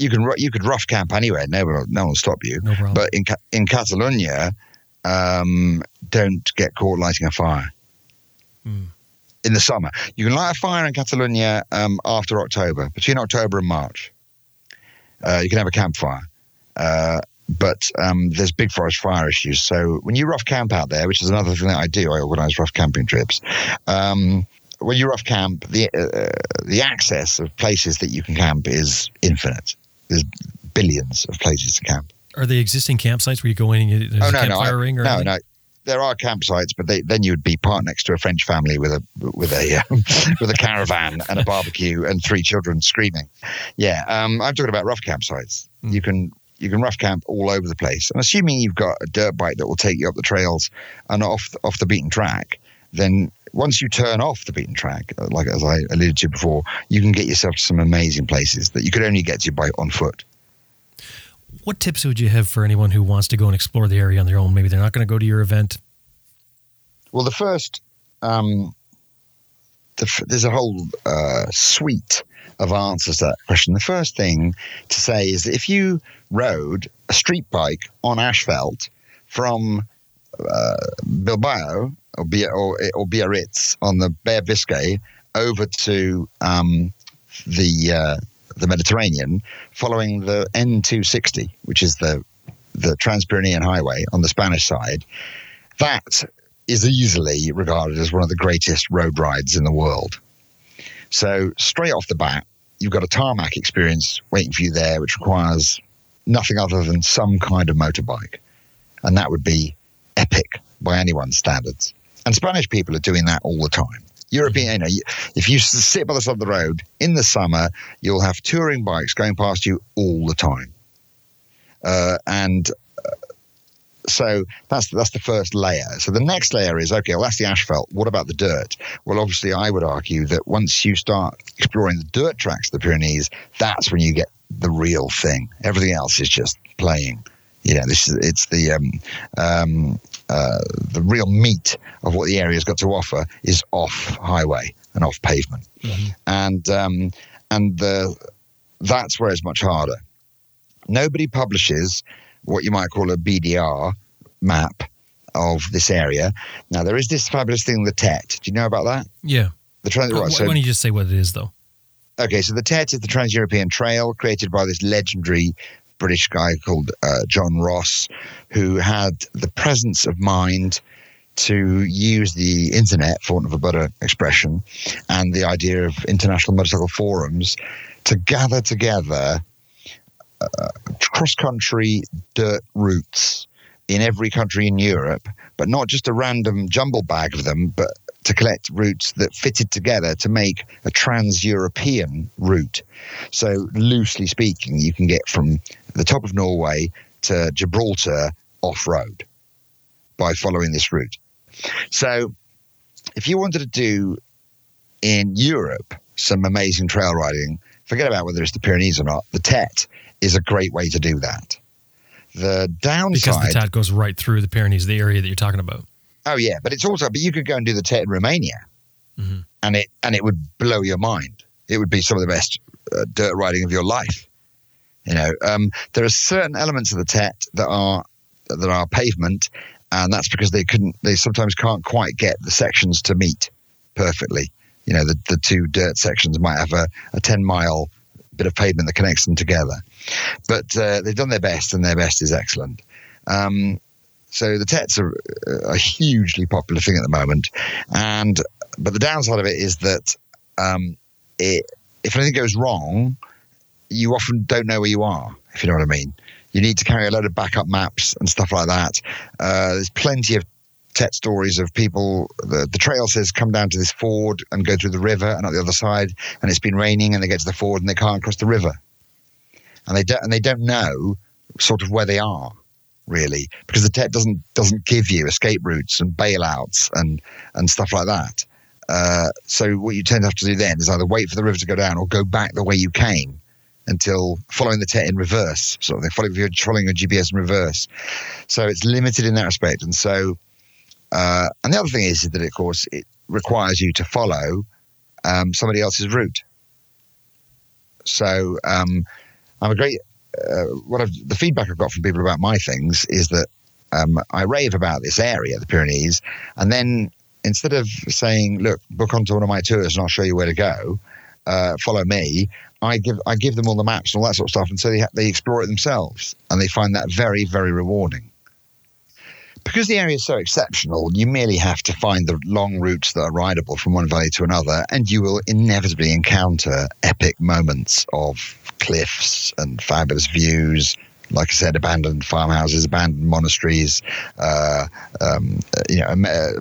You can you could rough camp anywhere. No one, no one will stop you. No problem. But in in Catalonia, um, don't get caught lighting a fire. Mm. In the summer, you can light a fire in Catalonia um, after October, between October and March. Uh, you can have a campfire. Uh, but um, there's big forest fire issues. So when you rough camp out there, which is another thing that I do, I organise rough camping trips. Um, when you rough camp, the uh, the access of places that you can camp is infinite there's billions of places to camp. Are they existing campsites where you go in and there's oh, no, a campfire no, ring? Or no, anything? no. There are campsites, but they, then you would be part next to a French family with a with a um, (laughs) with a caravan and a barbecue and three children screaming. Yeah, um, I'm talking about rough campsites. Mm. You can you can rough camp all over the place. And assuming you've got a dirt bike that will take you up the trails and off off the beaten track, then once you turn off the beaten track, uh, like as I alluded to before, you can get yourself to some amazing places that you could only get to by on foot. What tips would you have for anyone who wants to go and explore the area on their own? Maybe they're not going to go to your event. Well, the first, um, the, there's a whole uh, suite of answers to that question. The first thing to say is that if you rode a street bike on asphalt from uh, Bilbao or, or, or, Biarritz on the Baie Biscay over to um, the uh, the Mediterranean, following the N260, which is the the Trans-Pyrenean Highway on the Spanish side, that is easily regarded as one of the greatest road rides in the world. So straight off the bat, you've got a tarmac experience waiting for you there, which requires nothing other than some kind of motorbike, and that would be epic by anyone's standards. And Spanish people are doing that all the time. European, you know, if you sit by the side of the road in the summer, you'll have touring bikes going past you all the time. Uh, and uh, so that's that's the first layer. So the next layer is okay. Well, that's the asphalt. What about the dirt? Well, obviously, I would argue that once you start exploring the dirt tracks of the Pyrenees, that's when you get the real thing. Everything else is just playing. You know, this is it's the um, um, uh, the real meat of what the area's got to offer is off highway and off pavement, mm-hmm. and um, and the that's where it's much harder. Nobody publishes what you might call a BDR map of this area. Now there is this fabulous thing, the TET. Do you know about that? Yeah. The trans- right, so, why don't you just say what it is, though? Okay, so the TET is the Trans European Trail created by this legendary British guy called uh, John Ross, who had the presence of mind to use the internet, for want of a better expression, and the idea of international motorcycle forums to gather together uh, cross country dirt routes in every country in Europe, but not just a random jumble bag of them, but to collect routes that fitted together to make a trans European route. So, loosely speaking, you can get from the top of Norway to Gibraltar off road by following this route. So, if you wanted to do in Europe some amazing trail riding, forget about whether it's the Pyrenees or not, the TET is a great way to do that. The downside. Because the TET goes right through the Pyrenees, the area that you're talking about. Oh yeah, but it's also but you could go and do the TET in Romania, mm-hmm. and it and it would blow your mind. It would be some of the best uh, dirt riding of your life. You know, um, there are certain elements of the TET that are that are pavement, and that's because they couldn't. They sometimes can't quite get the sections to meet perfectly. You know, the the two dirt sections might have a, a ten mile bit of pavement that connects them together, but uh, they've done their best, and their best is excellent. Um, so the TETs are a hugely popular thing at the moment, and but the downside of it is that um, it, if anything goes wrong, you often don't know where you are. If you know what I mean, you need to carry a load of backup maps and stuff like that. Uh, there's plenty of TET stories of people. The, the trail says come down to this ford and go through the river, and at the other side, and it's been raining, and they get to the ford and they can't cross the river, and they don't and they don't know sort of where they are really, because the TET doesn't doesn't give you escape routes and bailouts and and stuff like that. Uh, so what you tend to have to do then is either wait for the river to go down or go back the way you came until following the TET in reverse, sort of thing, following following your GPS in reverse. So it's limited in that respect. And so, uh, and the other thing is that, of course, it requires you to follow um, somebody else's route. So um, I'm a great uh, what I've, the feedback I've got from people about my things is that um, I rave about this area, the Pyrenees, and then instead of saying, "Look, book onto one of my tours and I'll show you where to go," uh, follow me. I give I give them all the maps and all that sort of stuff, and so they they explore it themselves, and they find that very very rewarding. Because the area is so exceptional, you merely have to find the long routes that are rideable from one valley to another, and you will inevitably encounter epic moments of cliffs and fabulous views, like I said, abandoned farmhouses, abandoned monasteries, uh, um, uh, you know, uh,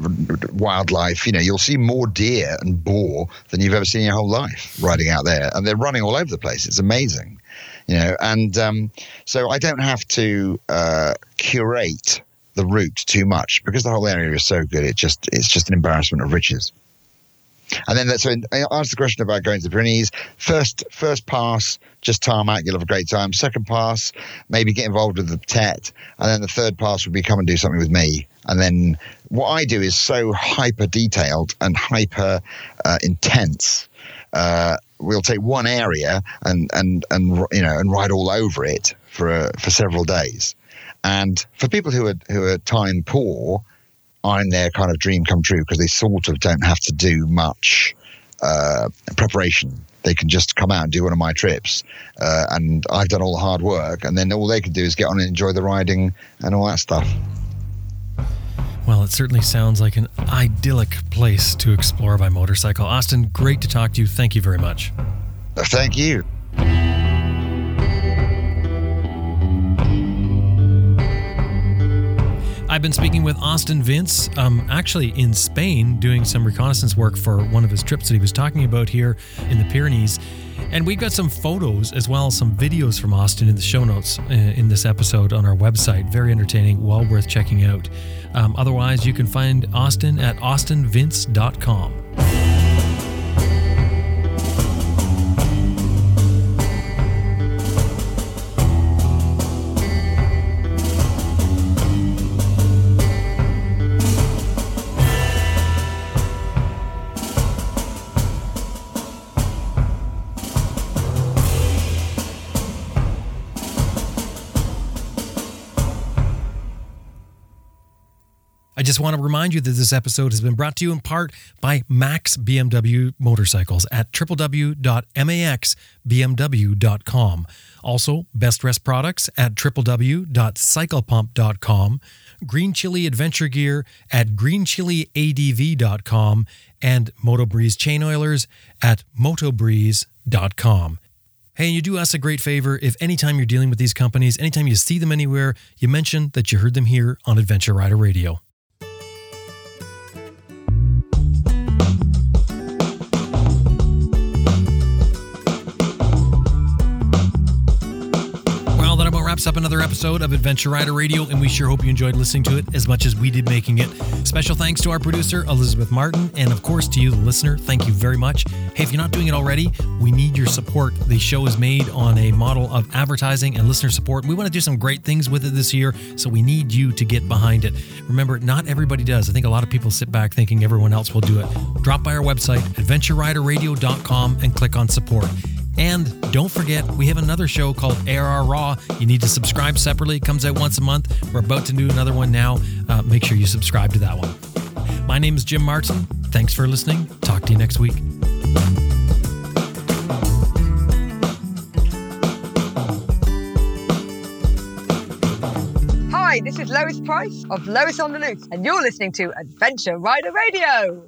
wildlife. You know, you'll see more deer and boar than you've ever seen in your whole life riding out there, and they're running all over the place. It's amazing, you know. And um, so I don't have to uh, curate the route too much because the whole area is so good. It just it's just an embarrassment of riches. And then that's so answer the question about going to the Pyrenees. First first pass, just tarmac, you'll have a great time. Second pass, maybe get involved with the Tet, and then the third pass would be come and do something with me. And then what I do is so hyper detailed and hyper uh, intense. Uh, we'll take one area and and and you know and ride all over it for uh, for several days. And for people who are who are time poor, I'm their kind of dream come true because they sort of don't have to do much uh, preparation. They can just come out and do one of my trips, uh, and I've done all the hard work, and then all they can do is get on and enjoy the riding and all that stuff. Well, it certainly sounds like an idyllic place to explore by motorcycle. Austin, great to talk to you. Thank you very much. Thank you. I've been speaking with Austin Vince, um, actually in Spain, doing some reconnaissance work for one of his trips that he was talking about here in the Pyrenees. And we've got some photos as well as some videos from Austin in the show notes uh, in this episode on our website. Very entertaining, well worth checking out. Um, otherwise, you can find Austin at austinvince.com. I just want to remind you that this episode has been brought to you in part by Max BMW Motorcycles at www.maxbmw.com. Also, Best Rest Products at www.cyclepump.com, Green Chili Adventure Gear at greenchiliadv.com, and MotoBreeze Chain Oilers at motobreeze.com. Hey, and you do us a great favor if anytime you're dealing with these companies, anytime you see them anywhere, you mention that you heard them here on Adventure Rider Radio. Up another episode of Adventure Rider Radio, and we sure hope you enjoyed listening to it as much as we did making it. Special thanks to our producer, Elizabeth Martin, and of course to you, the listener. Thank you very much. Hey, if you're not doing it already, we need your support. The show is made on a model of advertising and listener support. We want to do some great things with it this year, so we need you to get behind it. Remember, not everybody does. I think a lot of people sit back thinking everyone else will do it. Drop by our website, adventureriderradio.com, and click on support. And don't forget, we have another show called ARR Raw. You need to subscribe separately. It comes out once a month. We're about to do another one now. Uh, make sure you subscribe to that one. My name is Jim Martin. Thanks for listening. Talk to you next week. Hi, this is Lois Pryce of Lois on the Loose, and you're listening to Adventure Rider Radio.